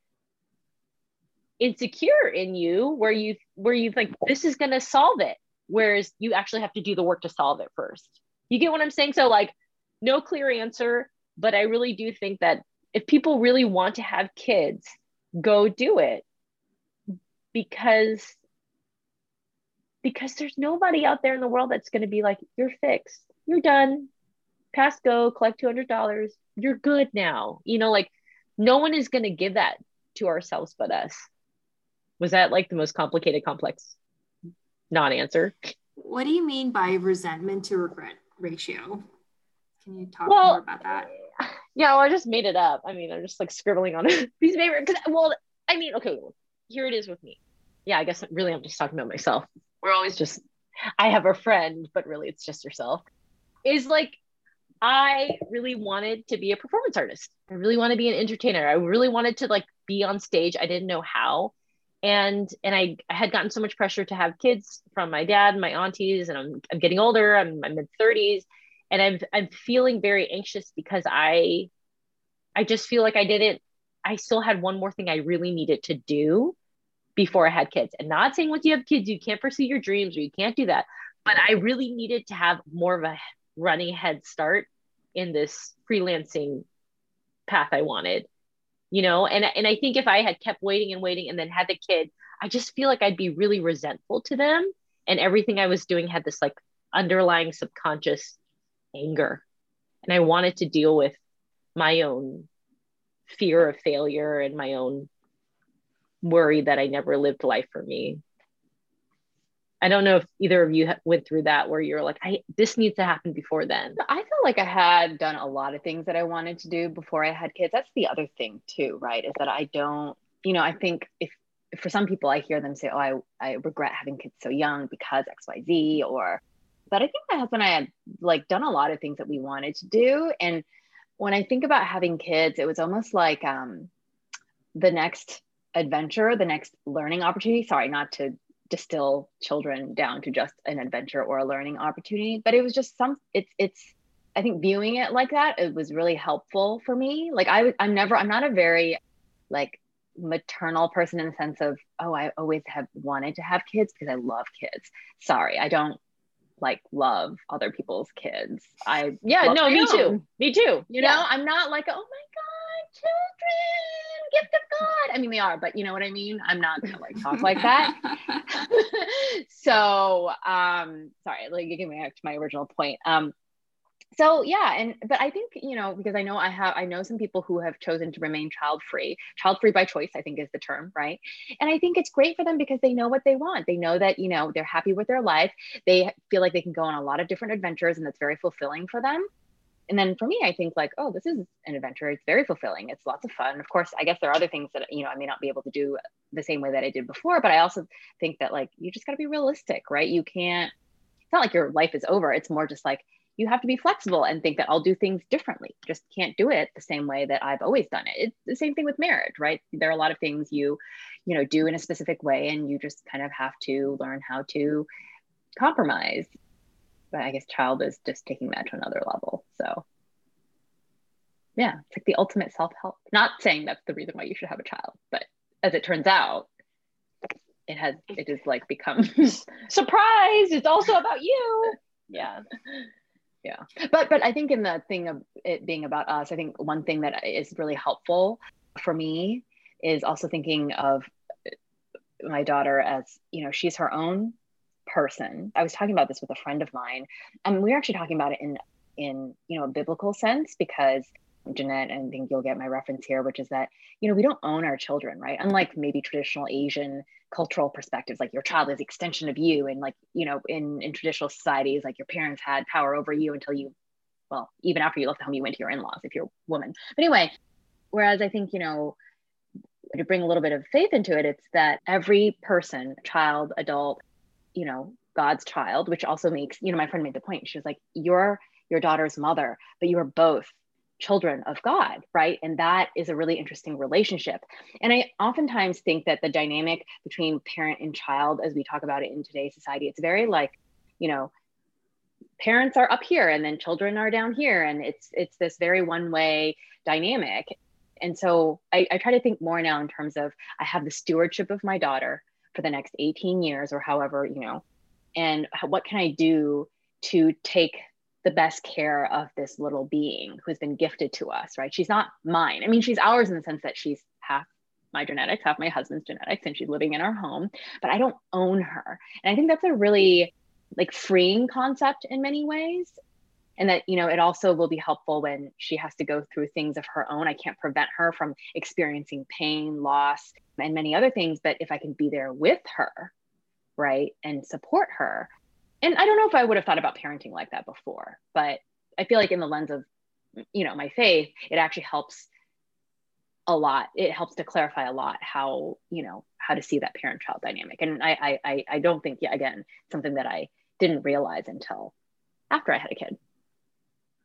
insecure in you where you where you think this is going to solve it whereas you actually have to do the work to solve it first. You get what i'm saying? So like no clear answer but i really do think that if people really want to have kids go do it. Because because there's nobody out there in the world that's going to be like you're fixed you're done pass go collect $200 you're good now. You know, like no one is going to give that to ourselves but us. Was that like the most complicated, complex non answer? What do you mean by resentment to regret ratio? Can you talk well, more about that? Yeah, well, I just made it up. I mean, I'm just like scribbling on a piece of paper. Because, well, I mean, okay, here it is with me. Yeah, I guess really I'm just talking about myself. We're always just I have a friend, but really it's just yourself, is like I really wanted to be a performance artist. I really want to be an entertainer. I really wanted to like be on stage. I didn't know how. And and I, I had gotten so much pressure to have kids from my dad, my aunties, and I'm I'm getting older. I'm my mid 30s. And I'm I'm feeling very anxious because I I just feel like I didn't I still had one more thing I really needed to do before I had kids. And not saying once you have kids, you can't pursue your dreams or you can't do that. But I really needed to have more of a running head start in this freelancing path I wanted. You know, and and I think if I had kept waiting and waiting and then had the kid, I just feel like I'd be really resentful to them. And everything I was doing had this like underlying subconscious anger. And I wanted to deal with my own fear of failure and my own worry that I never lived life for me. I don't know if either of you went through that where you're like, I this needs to happen before then. I feel like I had done a lot of things that I wanted to do before I had kids. That's the other thing too, right? Is that I don't, you know, I think if for some people I hear them say, "Oh, I I regret having kids so young because X Y Z," or, but I think my husband and I had like done a lot of things that we wanted to do, and when I think about having kids, it was almost like um, the next adventure, the next learning opportunity. Sorry, not to distill children down to just an adventure or a learning opportunity, but it was just some. It's it's. I think viewing it like that it was really helpful for me. Like I I'm never I'm not a very like maternal person in the sense of oh I always have wanted to have kids because I love kids. Sorry, I don't like love other people's kids. I yeah, no, me too. Me too. You yeah. know, I'm not like, oh my God, children, gift of God. I mean, they are, but you know what I mean? I'm not gonna like talk like that. so um sorry, like getting back to my original point. Um so yeah and but i think you know because i know i have i know some people who have chosen to remain child free child free by choice i think is the term right and i think it's great for them because they know what they want they know that you know they're happy with their life they feel like they can go on a lot of different adventures and that's very fulfilling for them and then for me i think like oh this is an adventure it's very fulfilling it's lots of fun of course i guess there are other things that you know i may not be able to do the same way that i did before but i also think that like you just got to be realistic right you can't it's not like your life is over it's more just like you have to be flexible and think that I'll do things differently. Just can't do it the same way that I've always done it. It's the same thing with marriage, right? There are a lot of things you, you know, do in a specific way and you just kind of have to learn how to compromise. But I guess child is just taking that to another level. So yeah, it's like the ultimate self-help. Not saying that's the reason why you should have a child, but as it turns out, it has it has like become surprise. It's also about you. Yeah yeah but but i think in the thing of it being about us i think one thing that is really helpful for me is also thinking of my daughter as you know she's her own person i was talking about this with a friend of mine and we were actually talking about it in in you know a biblical sense because Jeanette, and I think you'll get my reference here, which is that, you know, we don't own our children, right? Unlike maybe traditional Asian cultural perspectives, like your child is extension of you. And like, you know, in, in traditional societies, like your parents had power over you until you, well, even after you left the home, you went to your in-laws if you're a woman. But anyway, whereas I think, you know, to bring a little bit of faith into it, it's that every person, child, adult, you know, God's child, which also makes, you know, my friend made the point. She was like, you're your daughter's mother, but you are both children of God, right? And that is a really interesting relationship. And I oftentimes think that the dynamic between parent and child, as we talk about it in today's society, it's very like, you know, parents are up here and then children are down here. And it's it's this very one-way dynamic. And so I, I try to think more now in terms of I have the stewardship of my daughter for the next 18 years or however, you know, and what can I do to take the best care of this little being who's been gifted to us, right? She's not mine. I mean, she's ours in the sense that she's half my genetics, half my husband's genetics, and she's living in our home, but I don't own her. And I think that's a really like freeing concept in many ways. And that, you know, it also will be helpful when she has to go through things of her own. I can't prevent her from experiencing pain, loss, and many other things. But if I can be there with her, right, and support her, and I don't know if I would have thought about parenting like that before, but I feel like in the lens of, you know, my faith, it actually helps a lot. It helps to clarify a lot how, you know, how to see that parent child dynamic. And I, I, I don't think, yeah, again, something that I didn't realize until after I had a kid.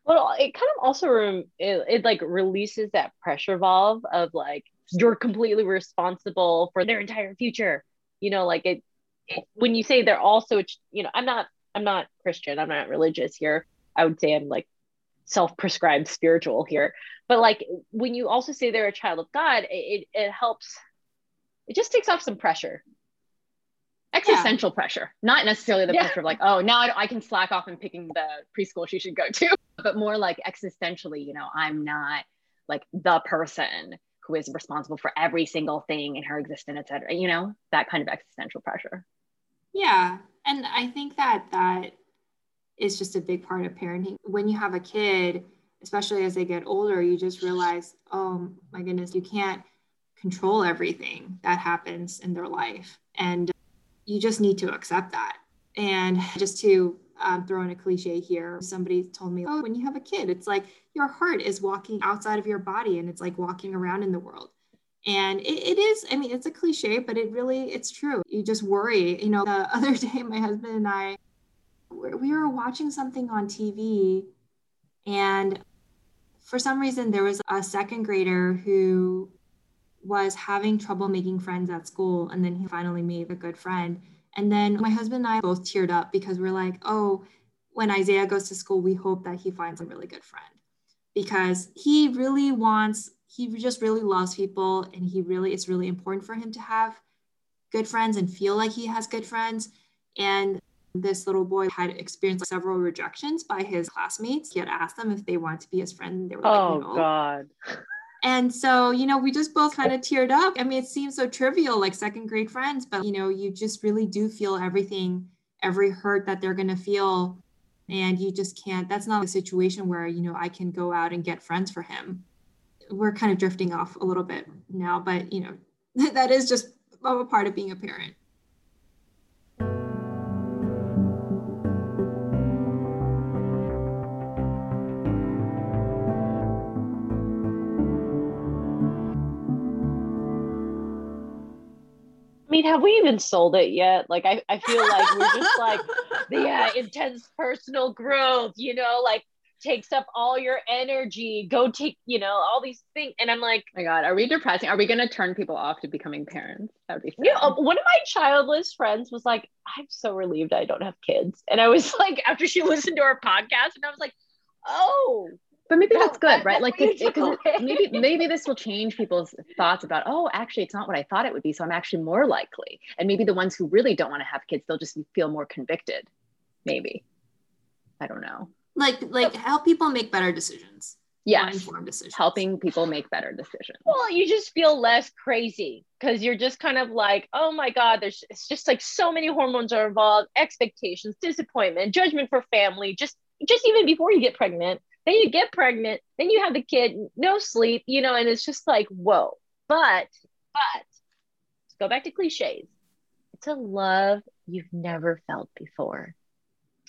Well, it kind of also rem- it, it like releases that pressure valve of like you're completely responsible for their entire future. You know, like it, it when you say they're also, you know, I'm not I'm not Christian, I'm not religious here. I would say I'm like self-prescribed spiritual here. But like when you also say they're a child of God, it, it helps it just takes off some pressure existential yeah. pressure, not necessarily the yeah. pressure of like, oh, now I, I, can slack off and picking the preschool she should go to, but more like existentially, you know, I'm not like the person who is responsible for every single thing in her existence, et cetera, you know, that kind of existential pressure. Yeah. And I think that that is just a big part of parenting. When you have a kid, especially as they get older, you just realize, oh my goodness, you can't control everything that happens in their life. And you just need to accept that. And just to um, throw in a cliche here, somebody told me, oh, when you have a kid, it's like your heart is walking outside of your body and it's like walking around in the world. And it, it is, I mean, it's a cliche, but it really, it's true. You just worry. You know, the other day, my husband and I, we were watching something on TV and for some reason there was a second grader who was having trouble making friends at school and then he finally made a good friend and then my husband and i both teared up because we're like oh when isaiah goes to school we hope that he finds a really good friend because he really wants he just really loves people and he really it's really important for him to have good friends and feel like he has good friends and this little boy had experienced several rejections by his classmates. He had asked them if they wanted to be his friend. And they were oh, like, no. God. And so, you know, we just both kind of teared up. I mean, it seems so trivial, like second grade friends, but, you know, you just really do feel everything, every hurt that they're going to feel. And you just can't, that's not a situation where, you know, I can go out and get friends for him. We're kind of drifting off a little bit now, but, you know, that is just a part of being a parent. Mean, have we even sold it yet? Like, I, I feel like we're just like, yeah, intense personal growth, you know, like takes up all your energy. Go take, you know, all these things. And I'm like, oh my God, are we depressing? Are we going to turn people off to becoming parents? That would be sad. You know, one of my childless friends was like, I'm so relieved I don't have kids. And I was like, after she listened to our podcast, and I was like, oh, but maybe that's good right? Like because maybe maybe this will change people's thoughts about oh actually it's not what i thought it would be so i'm actually more likely. And maybe the ones who really don't want to have kids they'll just feel more convicted maybe. I don't know. Like like help people make better decisions. Yeah informed decisions. Helping people make better decisions. Well you just feel less crazy because you're just kind of like oh my god there's it's just like so many hormones are involved expectations disappointment judgment for family just just even before you get pregnant then you get pregnant, then you have the kid, no sleep, you know, and it's just like, whoa. But, but, let's go back to cliches. It's a love you've never felt before.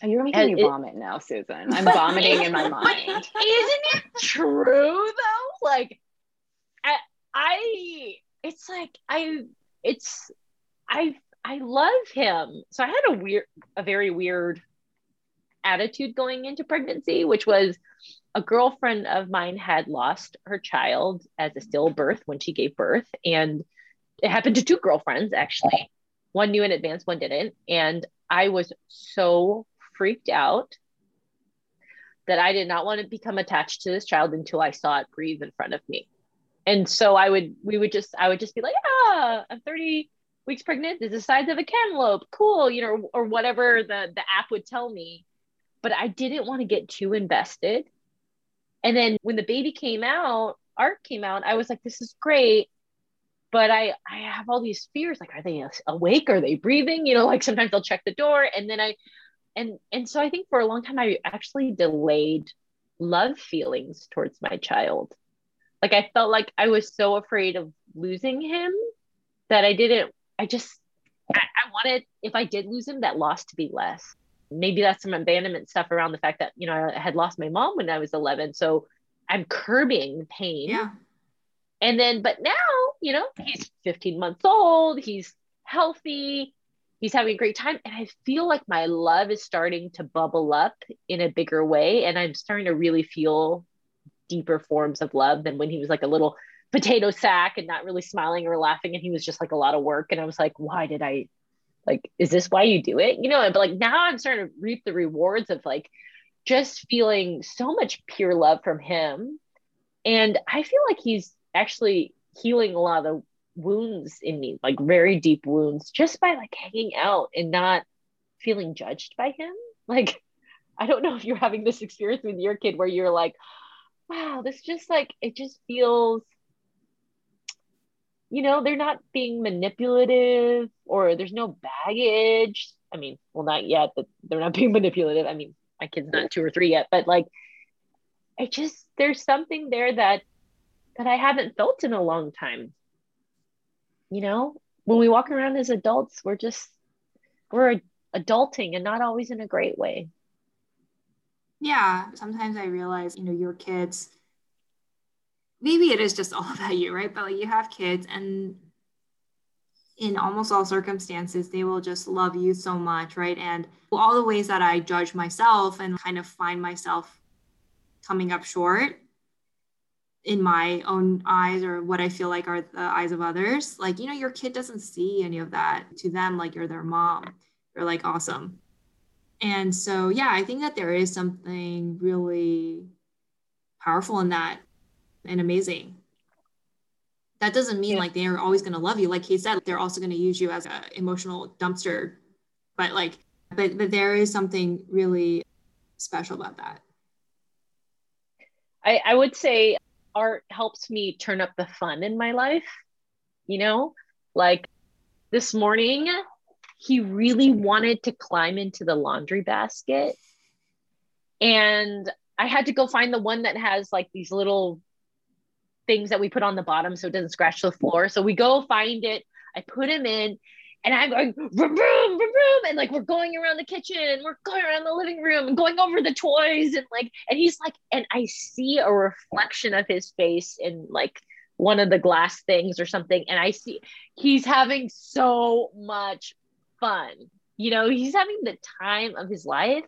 Oh, you're making and me it, vomit now, Susan. I'm vomiting in my mind. Isn't it true though? Like, I, I, it's like I, it's, I, I love him. So I had a weird, a very weird attitude going into pregnancy, which was a girlfriend of mine had lost her child as a stillbirth when she gave birth. And it happened to two girlfriends, actually. One knew in advance, one didn't. And I was so freaked out that I did not want to become attached to this child until I saw it breathe in front of me. And so I would, we would just, I would just be like, ah, I'm 30 weeks pregnant. This is the size of a cantaloupe. Cool. You know, or whatever the, the app would tell me but I didn't want to get too invested. And then when the baby came out, Art came out, I was like, this is great. But I, I have all these fears like, are they awake? Are they breathing? You know, like sometimes they'll check the door. And then I, and, and so I think for a long time, I actually delayed love feelings towards my child. Like I felt like I was so afraid of losing him that I didn't, I just, I, I wanted, if I did lose him, that loss to be less maybe that's some abandonment stuff around the fact that you know I had lost my mom when I was 11 so I'm curbing pain. Yeah. And then but now you know he's 15 months old he's healthy he's having a great time and i feel like my love is starting to bubble up in a bigger way and i'm starting to really feel deeper forms of love than when he was like a little potato sack and not really smiling or laughing and he was just like a lot of work and i was like why did i like is this why you do it? You know but like now i'm starting to reap the rewards of like just feeling so much pure love from him. And i feel like he's actually healing a lot of the wounds in me like very deep wounds just by like hanging out and not feeling judged by him. Like i don't know if you're having this experience with your kid where you're like wow this just like it just feels you know, they're not being manipulative or there's no baggage. I mean, well, not yet, but they're not being manipulative. I mean, my kid's not two or three yet, but like, I just, there's something there that, that I haven't felt in a long time. You know, when we walk around as adults, we're just, we're adulting and not always in a great way. Yeah. Sometimes I realize, you know, your kids, maybe it is just all about you, right? But like you have kids and in almost all circumstances, they will just love you so much, right? And all the ways that I judge myself and kind of find myself coming up short in my own eyes or what I feel like are the eyes of others, like, you know, your kid doesn't see any of that to them, like you're their mom. They're like awesome. And so, yeah, I think that there is something really powerful in that and amazing. That doesn't mean yeah. like they're always going to love you. Like he said, they're also going to use you as an emotional dumpster. But like, but but there is something really special about that. I, I would say art helps me turn up the fun in my life. You know, like this morning, he really wanted to climb into the laundry basket. And I had to go find the one that has like these little things that we put on the bottom so it doesn't scratch the floor. So we go find it. I put him in and I'm going vroom, vroom, vroom, and like we're going around the kitchen, we're going around the living room and going over the toys and like and he's like and I see a reflection of his face in like one of the glass things or something and I see he's having so much fun. You know, he's having the time of his life.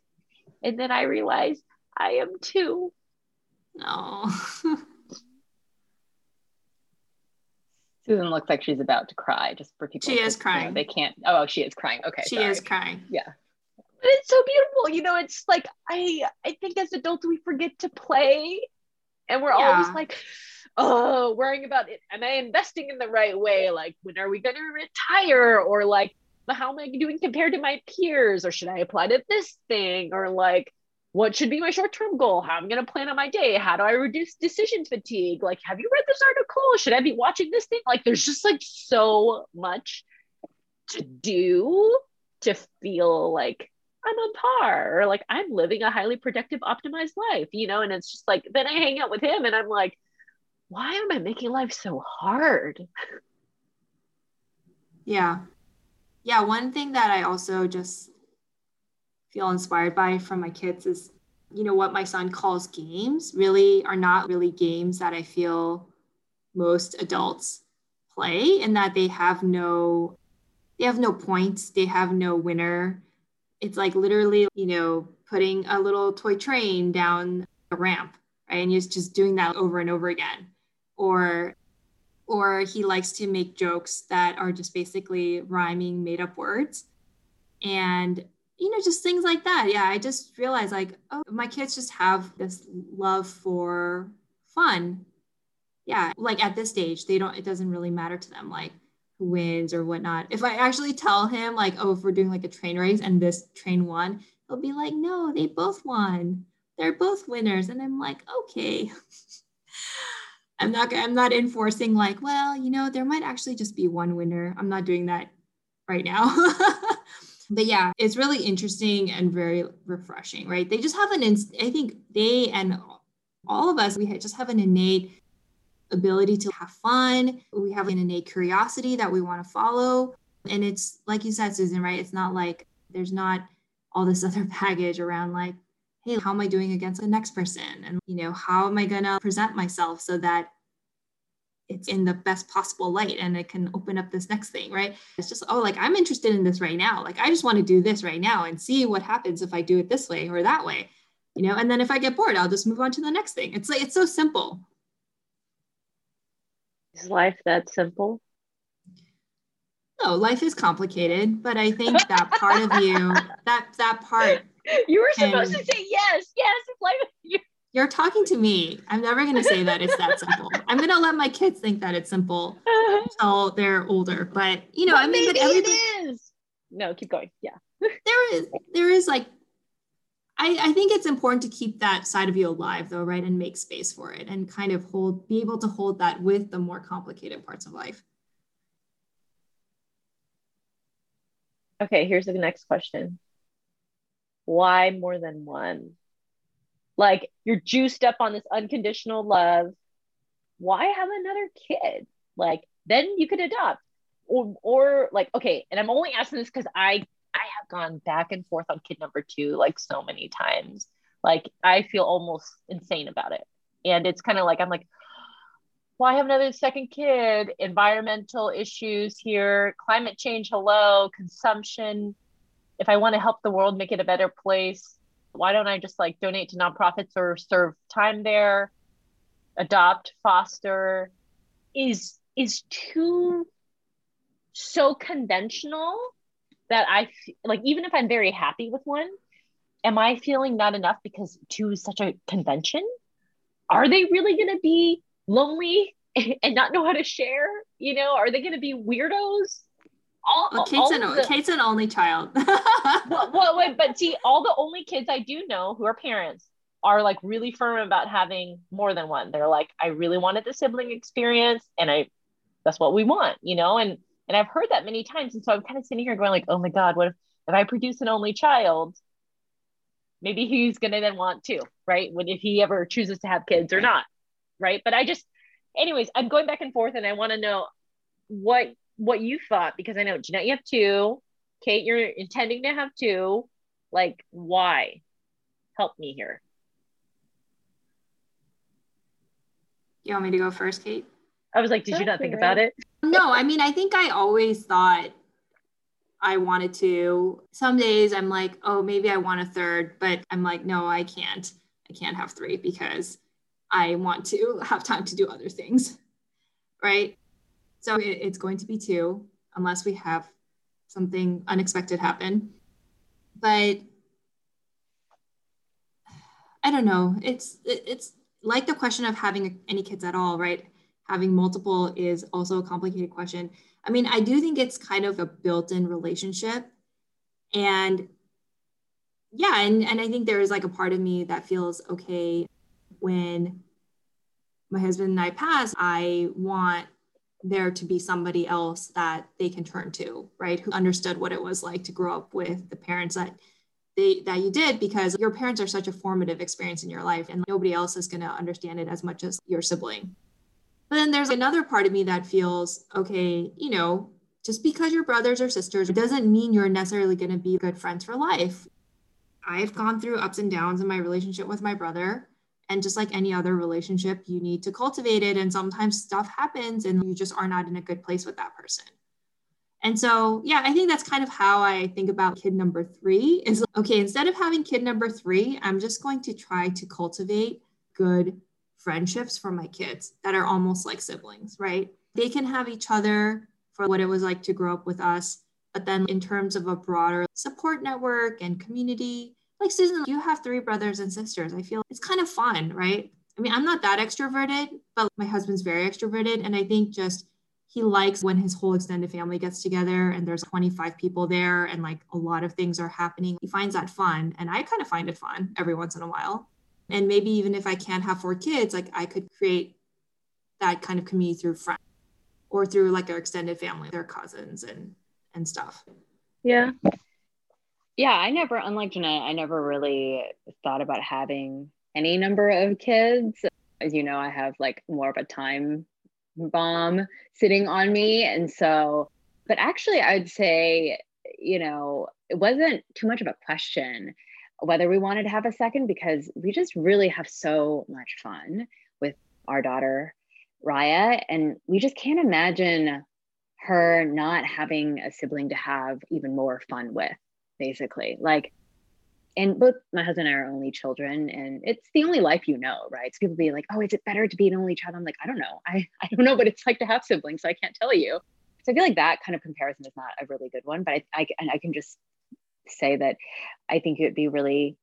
And then I realize I am too. No. Susan looks like she's about to cry. Just for people, she is crying. You know, they can't. Oh, she is crying. Okay, she sorry. is crying. Yeah, but it's so beautiful. You know, it's like I I think as adults we forget to play, and we're yeah. always like, oh, worrying about it. Am I investing in the right way? Like, when are we going to retire? Or like, how am I doing compared to my peers? Or should I apply to this thing? Or like, what should be my short-term goal? How i'm going to plan on my day? How do i reduce decision fatigue? Like have you read this article? Should i be watching this thing? Like there's just like so much to do to feel like i'm on par or like i'm living a highly productive optimized life you know? And it's just like then i hang out with him and i'm like why am i making life so hard? Yeah. Yeah one thing that i also just feel inspired by from my kids is you know what my son calls games really are not really games that i feel most adults play in that they have no they have no points they have no winner. It's like literally you know putting a little toy train down a ramp right? And you're just doing that over and over again. Or or he likes to make jokes that are just basically rhyming made up words. And you know, just things like that. Yeah, I just realized like, oh, my kids just have this love for fun. Yeah, like at this stage, they don't, it doesn't really matter to them like who wins or whatnot. If I actually tell him, like, oh, if we're doing like a train race and this train won, he'll be like, no, they both won. They're both winners. And I'm like, okay. I'm not I'm not enforcing like, well, you know, there might actually just be one winner. I'm not doing that right now. but yeah, it's really interesting and very refreshing, right? They just have an, I think they and all of us, we just have an innate ability to have fun. We have an innate curiosity that we want to follow. And it's like you said, Susan, right? It's not like there's not all this other baggage around like, hey, how am I doing against the next person? And, you know, how am I going to present myself so that it's in the best possible light and it can open up this next thing, right? It's just, oh, like I'm interested in this right now. Like I just want to do this right now and see what happens if I do it this way or that way, you know? And then if I get bored, I'll just move on to the next thing. It's like, it's so simple. Is life that simple? No, life is complicated, but I think that part of you, that that part. You were supposed can, to say yes, yes. It's life, you're talking to me. I'm never going to say that it's that simple. I'm going to let my kids think that it's simple until they're older. But you know, but I mean, but it is. No, keep going. Yeah. there is, there is like, I, I think it's important to keep that side of you alive, though, right, and make space for it, and kind of hold, be able to hold that with the more complicated parts of life. Okay, here's the next question. Why more than one? Like you're juiced up on this unconditional love. Why have another kid? Like then you could adopt. Or or like okay, and I'm only asking this because I I have gone back and forth on kid number two like so many times. Like I feel almost insane about it. And it's kind of like I'm like, why have another second kid? Environmental issues here, climate change, hello, consumption. If I want to help the world make it a better place, why don't I just like donate to nonprofits or serve time there, adopt, foster is is too so conventional that I like even if I'm very happy with one, am I feeling not enough because two is such a convention? Are they really going to be lonely and not know how to share? You know, are they going to be weirdos? All, well, Kate's, all an, the, Kate's an only child. well, well, wait, but see, all the only kids I do know who are parents are like really firm about having more than one. They're like, I really wanted the sibling experience, and I, that's what we want, you know. And and I've heard that many times, and so I'm kind of sitting here going like, oh my god, what if if I produce an only child? Maybe he's gonna then want two, right? When if he ever chooses to have kids or not, right? But I just, anyways, I'm going back and forth, and I want to know what what you thought because I know Jeanette, you have two. Kate, you're intending to have two. Like, why? Help me here. You want me to go first, Kate? I was like, did you not think about it? No, I mean, I think I always thought I wanted to. Some days I'm like, oh, maybe I want a third, but I'm like, no, I can't. I can't have three because I want to have time to do other things. Right. So it, it's going to be two, unless we have something unexpected happen. But I don't know. It's it, it's like the question of having any kids at all, right? Having multiple is also a complicated question. I mean, I do think it's kind of a built-in relationship. And yeah, and, and I think there is like a part of me that feels okay when my husband and I pass, I want there to be somebody else that they can turn to, right? Who understood what it was like to grow up with the parents that they that you did because your parents are such a formative experience in your life and nobody else is going to understand it as much as your sibling. But then there's another part of me that feels, okay, you know, just because you're brothers or sisters doesn't mean you're necessarily going to be good friends for life. I've gone through ups and downs in my relationship with my brother. And just like any other relationship, you need to cultivate it. And sometimes stuff happens and you just are not in a good place with that person. And so, yeah, I think that's kind of how I think about kid number three is okay, instead of having kid number three, I'm just going to try to cultivate good friendships for my kids that are almost like siblings, right? They can have each other for what it was like to grow up with us. But then, in terms of a broader support network and community, like Susan, you have three brothers and sisters. I feel it's kind of fun, right? I mean, I'm not that extroverted, but my husband's very extroverted. And I think just he likes when his whole extended family gets together and there's 25 people there and like a lot of things are happening. He finds that fun. And I kind of find it fun every once in a while. And maybe even if I can't have four kids, like I could create that kind of community through friends or through like our extended family, their cousins and and stuff. Yeah yeah, I never, unlike Jeanette, I never really thought about having any number of kids. As you know, I have like more of a time bomb sitting on me. And so, but actually, I'd say, you know, it wasn't too much of a question whether we wanted to have a second because we just really have so much fun with our daughter Raya, and we just can't imagine her not having a sibling to have even more fun with, basically. Like, and both my husband and I are only children, and it's the only life you know, right? So people be like, "Oh, is it better to be an only child?" I'm like, I don't know. I I don't know what it's like to have siblings, so I can't tell you. So I feel like that kind of comparison is not a really good one, but I I and I can just say that I think it would be really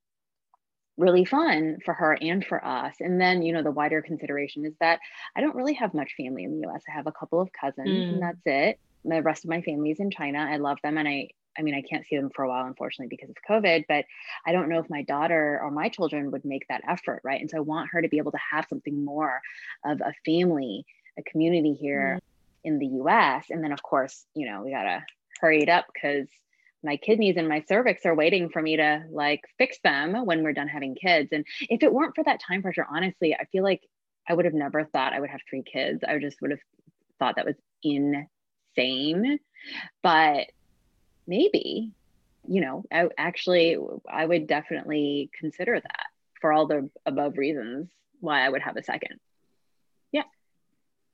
really fun for her and for us. And then, you know, the wider consideration is that I don't really have much family in the US. I have a couple of cousins mm. and that's it. The rest of my family is in China. I love them and I I mean, I can't see them for a while, unfortunately, because of COVID, but I don't know if my daughter or my children would make that effort, right? And so I want her to be able to have something more of a family, a community here mm. in the US. And then, of course, you know, we got to hurry it up because my kidneys and my cervix are waiting for me to like fix them when we're done having kids. And if it weren't for that time pressure, honestly, I feel like I would have never thought I would have three kids. I just would have thought that was insane. But maybe, you know, I actually I would definitely consider that for all the above reasons why I would have a second. Yeah.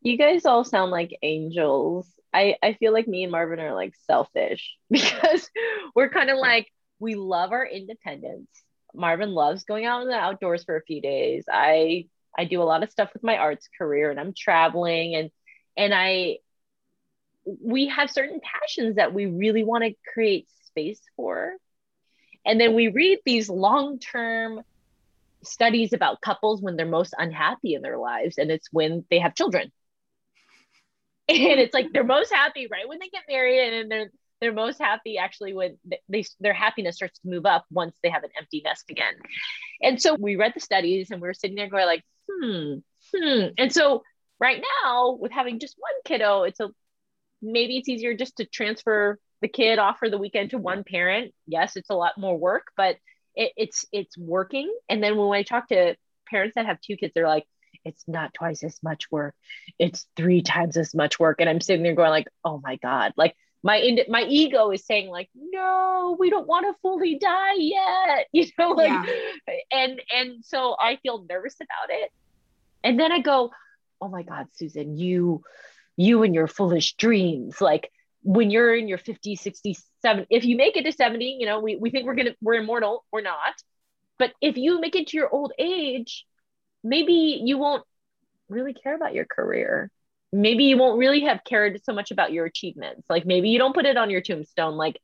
You guys all sound like angels I, I feel like me and Marvin are like selfish because we're kind of like we love our independence. Marvin loves going out in the outdoors for a few days. I I do a lot of stuff with my arts career and I'm traveling and and I we have certain passions that we really want to create space for. And then we read these long-term studies about couples when they're most unhappy in their lives and it's when they have children. And it's like they're most happy right when they get married and they're they're most happy actually when they their happiness starts to move up once they have an empty nest again. And so we read the studies and we are sitting there going like hmm hmm. And so right now with having just one kiddo it's a maybe it's easier just to transfer the kid off for the weekend to one parent. Yes it's a lot more work but it, it's it's working. And then when i talk to parents that have two kids they're like it's not twice as much work. It's three times as much work. And i'm sitting there going like oh my god. Like my my ego is saying like no we don't want to fully die yet. You know like yeah. and and so i feel nervous about it. And then i go oh my god susan you you and your foolish dreams like when you're in your 50 60 70 if you make it to 70 you know we, we think we're gonna we're immortal or not but if you make it to your old age maybe you won't really care about your career. Maybe you won't really have cared so much about your achievements. Like maybe you don't put it on your tombstone. Like,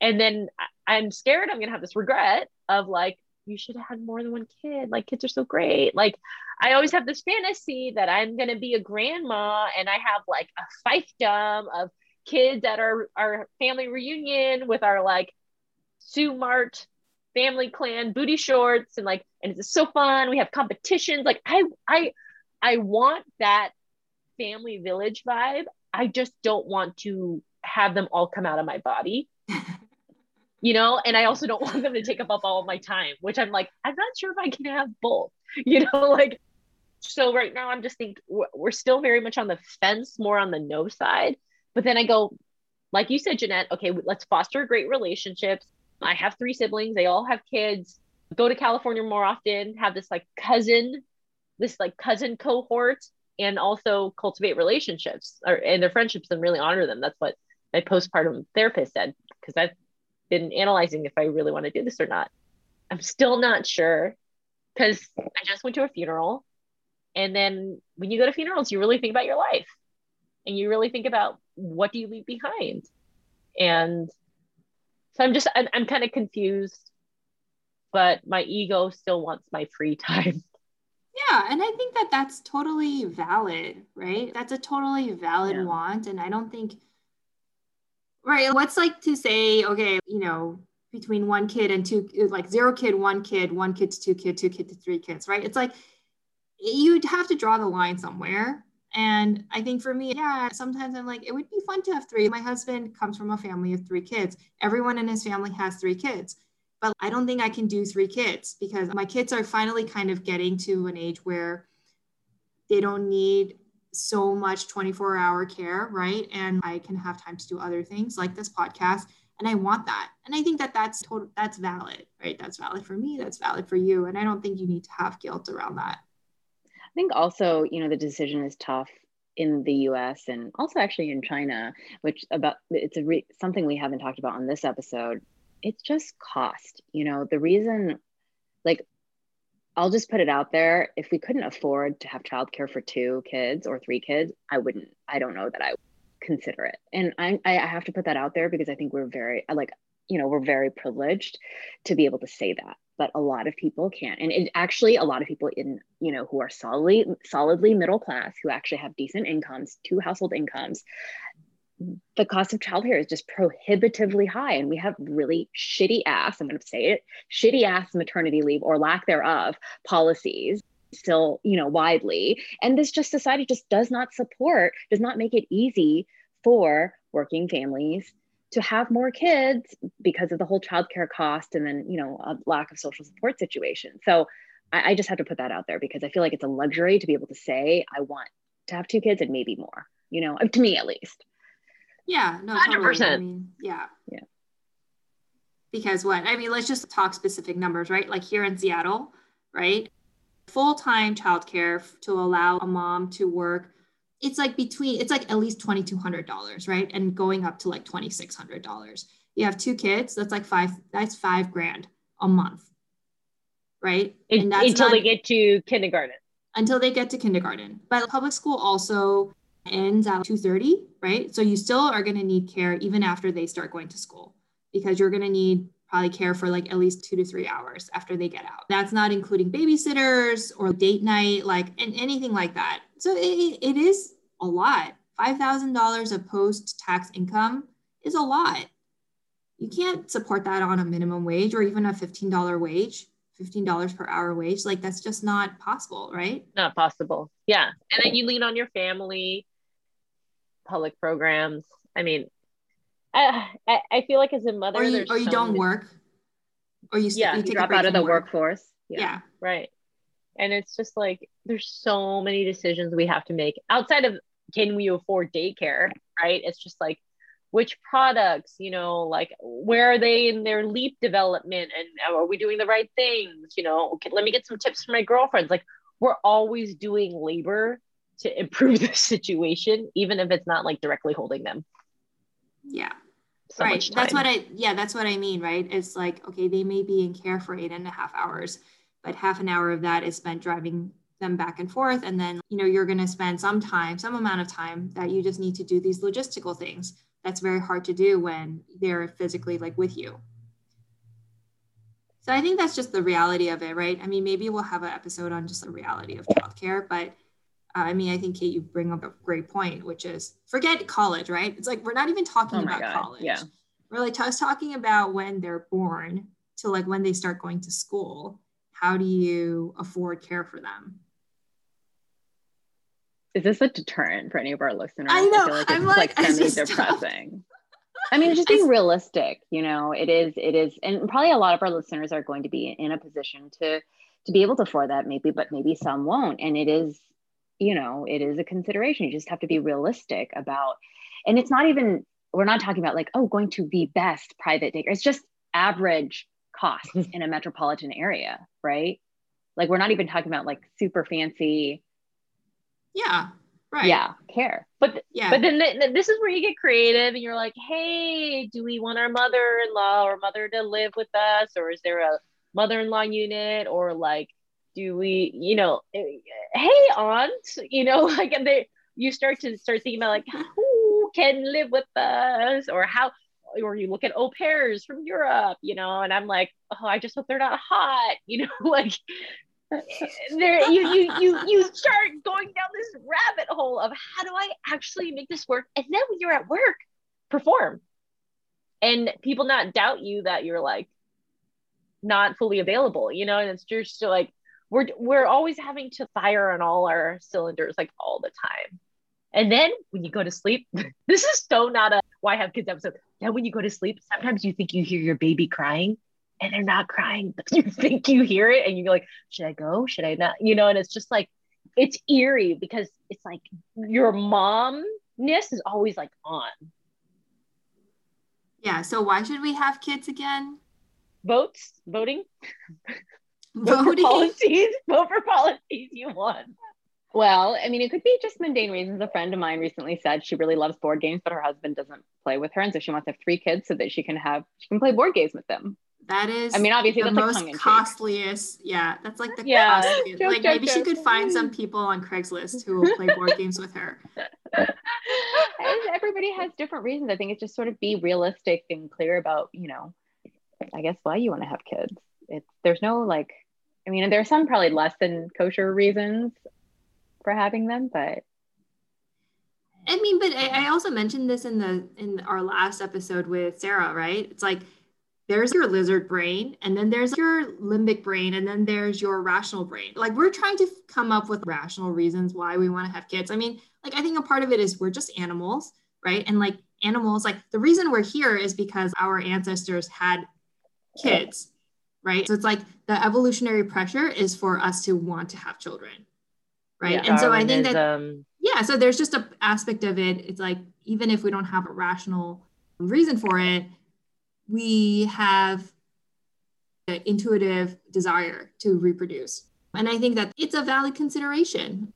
and then I'm scared I'm gonna have this regret of like, you should have had more than one kid. Like kids are so great. Like I always have this fantasy that I'm gonna be a grandma and I have like a fiefdom of kids at our our family reunion with our like Sue Mart family clan booty shorts and like and it's so fun we have competitions like i i i want that family village vibe i just don't want to have them all come out of my body you know? And i also don't want them to take up all of my time which i'm like i'm not sure if i can have both you know like so right now i'm just think we're still very much on the fence more on the no side. But then i go like you said jeanette okay let's foster great relationships. I have three siblings, they all have kids, go to California more often, have this like cousin, this like cousin cohort, and also cultivate relationships or and their friendships and really honor them. That's what my postpartum therapist said, because I've been analyzing if I really want to do this or not. I'm still not sure because I just went to a funeral. And then when you go to funerals, you really think about your life and you really think about what do you leave behind. And so I'm just I'm, I'm kind of confused, but my ego still wants my free time. Yeah, and I think that that's totally valid, right? That's a totally valid yeah. want, and I don't think right. What's like to say, okay, you know, between one kid and two, uh, like zero kid, one kid, one kid to two kid, two kid to three kids, right? It's like you'd have to draw the line somewhere. And I think for me, yeah, sometimes I'm like, it would be fun to have three. My husband comes from a family of three kids. Everyone in his family has three kids. But I don't think I can do three kids because my kids are finally kind of getting to an age where they don't need so much 24 hour care, right? And I can have time to do other things like this podcast. And I want that. And I think that that's total, that's valid, right? That's valid for me. That's valid for you. And I don't think you need to have guilt around that. I think also, you know, the decision is tough in the US and also actually in China, which about it's a re- something we haven't talked about on this episode. It's just cost. You know, the reason like I'll just put it out there, if we couldn't afford to have childcare for two kids or three kids, I wouldn't I don't know that I would consider it. And I I have to put that out there because I think we're very like you know, we're very privileged to be able to say that but a lot of people can't and it actually a lot of people in you know who are solidly solidly middle class who actually have decent incomes two household incomes the cost of childcare is just prohibitively high and we have really shitty ass i'm going to say it shitty ass maternity leave or lack thereof policies still you know widely. And this just society just does not support does not make it easy for working families to have more kids because of the whole childcare cost and then you know a lack of social support situation. So I, I, just have to put that out there because i feel like it's a luxury to be able to say i want to have two kids and maybe more you know to me at least yeah no 100% totally. I mean, yeah. Yeah. Because what i mean let's just talk specific numbers right? Like here in seattle right? Full-time childcare to allow a mom to work it's like between it's like at least $2200 right? And going up to like $2600 you have two kids that's like five that's five grand a month right? And that's until not, they get to kindergarten. Until they get to kindergarten. But public school also ends at 2.30 right so you still are going to need care even after they start going to school because you're going to need probably care for like at least two to three hours after they get out that's not including babysitters or date night like and anything like that so it, it is a lot. $5,000 of post tax income is a lot. You can't support that on a minimum wage or even a $15 wage, $15 per hour wage. Like that's just not possible, right? Not possible. Yeah. And then you lean on your family, public programs. I mean, uh, I, I, feel like as a mother, or you, or you don't work, or you, yeah, you, you drop out of the work. workforce. Yeah. yeah. Right. And it's just like there's so many decisions we have to make outside of can we afford daycare, right? It's just like which products, you know, like where are they in their leap development and uh, are we doing the right things? You know, okay, let me get some tips from my girlfriends. Like we're always doing labor to improve the situation, even if it's not like directly holding them. Yeah. So right. That's what I, yeah, that's what I mean, right? It's like, okay, they may be in care for eight and a half hours, but half an hour of that is spent driving them back and forth and then you know you're going to spend some time some amount of time that you just need to do these logistical things that's very hard to do when they're physically like with you so i think that's just the reality of it right i mean maybe we'll have an episode on just the reality of childcare but uh, I mean, I think Kate, you bring up a great point, which is forget college, right? It's like we're not even talking oh about God. college. Yeah. We're like just talking about when they're born to like when they start going to school. How do you afford care for them? is this a deterrent for any of our listeners? I know. I feel like it's I'm like, like semi-depressing. I mean, just being realistic, you know, it is, it is, and probably a lot of our listeners are going to be in a position to to be able to afford that, maybe, but maybe some won't. And it is, you know, it is a consideration. You just have to be realistic about, and it's not even, we're not talking about like, oh, going to the best private daycare. It's just average costs in a metropolitan area, right? Like we're not even talking about like super fancy yeah. Right. Yeah. Care. But yeah. But then th- this is where you get creative and you're like, hey, do we want our mother-in-law or mother to live with us? Or is there a mother-in-law unit? Or like, do we, you know, eh, hey, aunt, you know, like and they you start to start thinking about like who can live with us or how or you look at au pairs from Europe, you know, and I'm like, oh, I just hope they're not hot, you know, like there you, you you you start going down this rabbit hole of how do I actually make this work? And then when you're at work, perform. And people not doubt you that you're like not fully available, you know, and it's just like we're we're always having to fire on all our cylinders like all the time. And then when you go to sleep, this is so not a why have kids episode. Then when you go to sleep, sometimes you think you hear your baby crying and they're not crying, but you think you hear it and you're like, should I go? Should I not? You know, and it's just like, it's eerie because it's like your momness is always like on. Yeah. So why should we have kids again? Votes, voting, voting vote for policies, vote for policies you want. Well, I mean, it could be just mundane reasons. A friend of mine recently said she really loves board games, but her husband doesn't play with her, and so she wants to have three kids so that she can have she can play board games with them. That is I mean, obviously the that's like most costliest. Yeah, that's like the Yeah, costliest. joke, like joke, maybe she could find some people on Craigslist who will play board games with her. And Everybody has different reasons. I think it's just sort of be realistic and clear about, you know, I guess why you want to have kids. It's there's no like, I mean, there are some probably less than kosher reasons for having them, but I mean, but I, I also mentioned this in the in our last episode with Sarah, right? It's like there's your lizard brain, and then there's your limbic brain, and then there's your rational brain. Like we're trying to come up with rational reasons why we want to have kids. I mean, like I think a part of it is we're just animals, right? And like animals, like the reason we're here is because our ancestors had kids, right? So it's like the evolutionary pressure is for us to want to have children, right? Yeah, and so I think that yeah so there's just a aspect of it. It's like even if we don't have a rational reason for it we have the intuitive desire to reproduce. And i think that it's a valid consideration.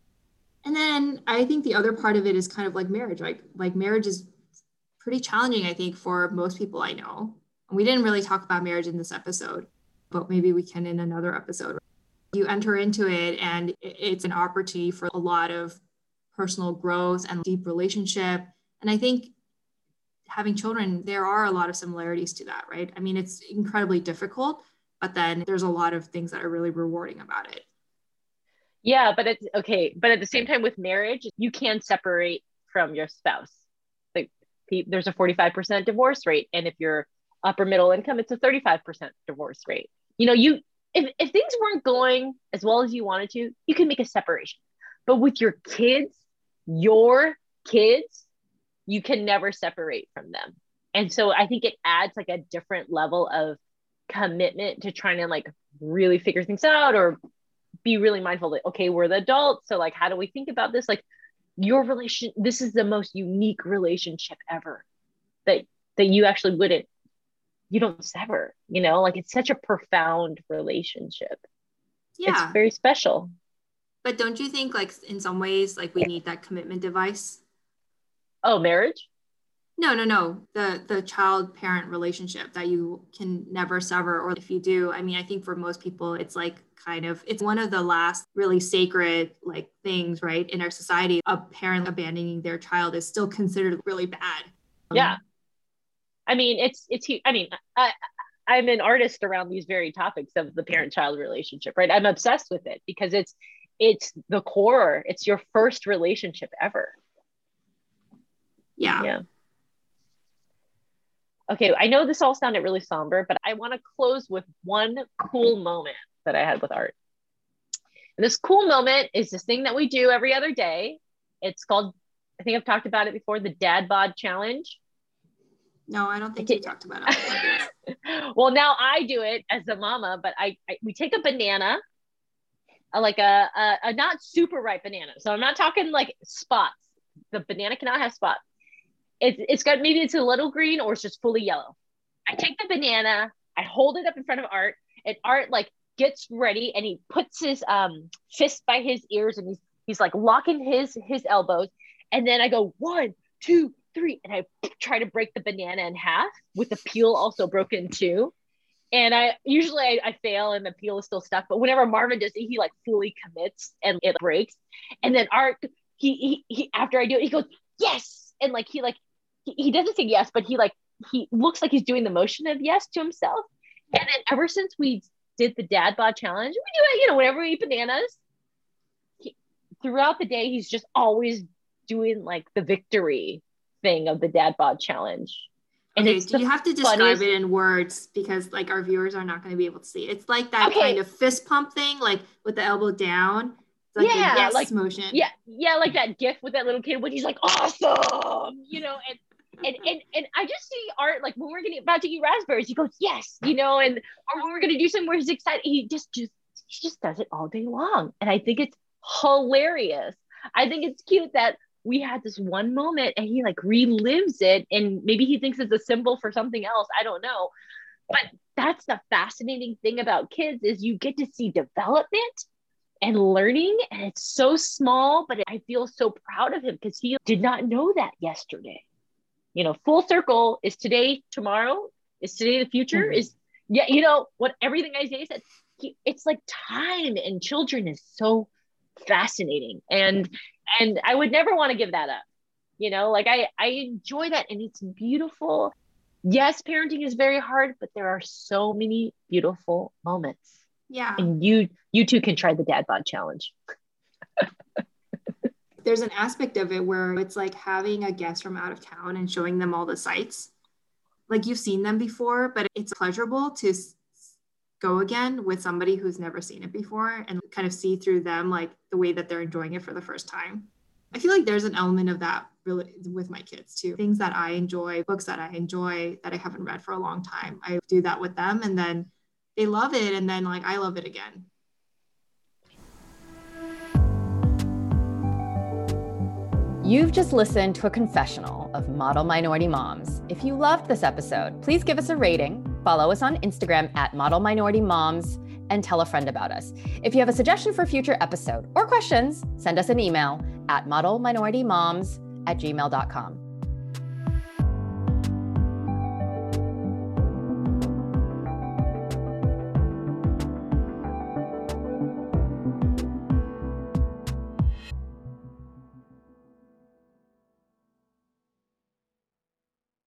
And then i think the other part of it is kind of like marriage. Like like marriage is pretty challenging i think for most people i know. And we didn't really talk about marriage in this episode but maybe we can in another episode you enter into it and it's an opportunity for a lot of personal growth and deep relationship and i think having children there are a lot of similarities to that right i mean it's incredibly difficult but then there's a lot of things that are really rewarding about it Yeah, but it's okay. But at the same time, with marriage, you can separate from your spouse. Like there's a 45% divorce rate, and if you're upper middle income, it's a 35% divorce rate. You know, you if if things weren't going as well as you wanted to, you can make a separation. But with your kids, your kids, you can never separate from them. And so I think it adds like a different level of commitment to trying to like really figure things out or be really mindful that okay we're the adults so like how do we think about this like your relation this is the most unique relationship ever that that you actually wouldn't you don't sever you know like it's such a profound relationship. Yeah. it's very special. But don't you think like in some ways like we need that commitment device? Oh marriage? No no no. The the child parent relationship that you can never sever or if you do i mean i think for most people it's like kind of it's one of the last really sacred like things right in our society. A parent abandoning their child is still considered really bad. Um, yeah i mean it's it's i mean i i'm an artist around these very topics of the parent child relationship right? I'm obsessed with it because it's it's the core. It's your first relationship ever. Yeah. Yeah. Okay i know this all sounded really somber but i want to close with one cool moment that i had with art. And this cool moment is this thing that we do every other day. It's called i think i've talked about it before the dad bod challenge no i don't think you talked about it. Well now i do it as a mama but i, I we take a banana uh, like a, a a not super ripe banana. So i'm not talking like spots. The banana cannot have spots. It's it's got maybe it's a little green or it's just fully yellow. I take the banana i hold it up in front of art and art like gets ready and he puts his um fist by his ears and he's he's like locking his his elbows. And then i go one two three and i try to break the banana in half with the peel also broken too. And i usually I, I fail and the peel is still stuck but whenever marvin does it he like fully commits and it breaks. And then art he he, he after i do it he goes yes! And like he like he, he doesn't say yes but he like he looks like he's doing the motion of yes to himself. And then ever since we did the dad bod challenge we do it you know whenever we eat bananas he, throughout the day he's just always doing like the victory thing of the dad bod challenge. And okay, you have to describe funniest- it in words? Because like our viewers are not going to be able to see. It's like that Okay. kind of fist pump thing like with the elbow down. Like Yeah, yes like- motion. yeah yeah like that gif with that little kid when he's like awesome you know and and and, and i just see art like when we're getting about to eat raspberries he goes yes you know and or when we're going to do something where he's excited he just just he just does it all day long. And i think it's hilarious. I think it's cute that we had this one moment and he like relives it and maybe he thinks it's a symbol for something else i don't know but that's the fascinating thing about kids is you get to see development and learning. And it's so small, but I feel so proud of him because he did not know that yesterday. You know, full circle is today, tomorrow, is today the future, mm-hmm. is yeah, you know, what everything Isaiah said, he, it's like time and children is so fascinating. And and I would never want to give that up. You know, like I I enjoy that and it's beautiful. Yes, parenting is very hard, but there are so many beautiful moments. Yeah. And you you too can try the dad bod challenge. There's an aspect of it where it's like having a guest from out of town and showing them all the sites. Like you've seen them before, but it's pleasurable to go again with somebody who's never seen it before and kind of see through them like the way that they're enjoying it for the first time. I feel like there's an element of that really with my kids too. Things that I enjoy, books that I enjoy that I haven't read for a long time. I do that with them and then they love it and then like I love it again. You've just listened to a confessional of model minority moms. If you loved this episode, please give us a rating, follow us on Instagram at model minority moms, and tell a friend about us. If you have a suggestion for a future episode or questions, send us an email at modelminoritymoms at gmail.com.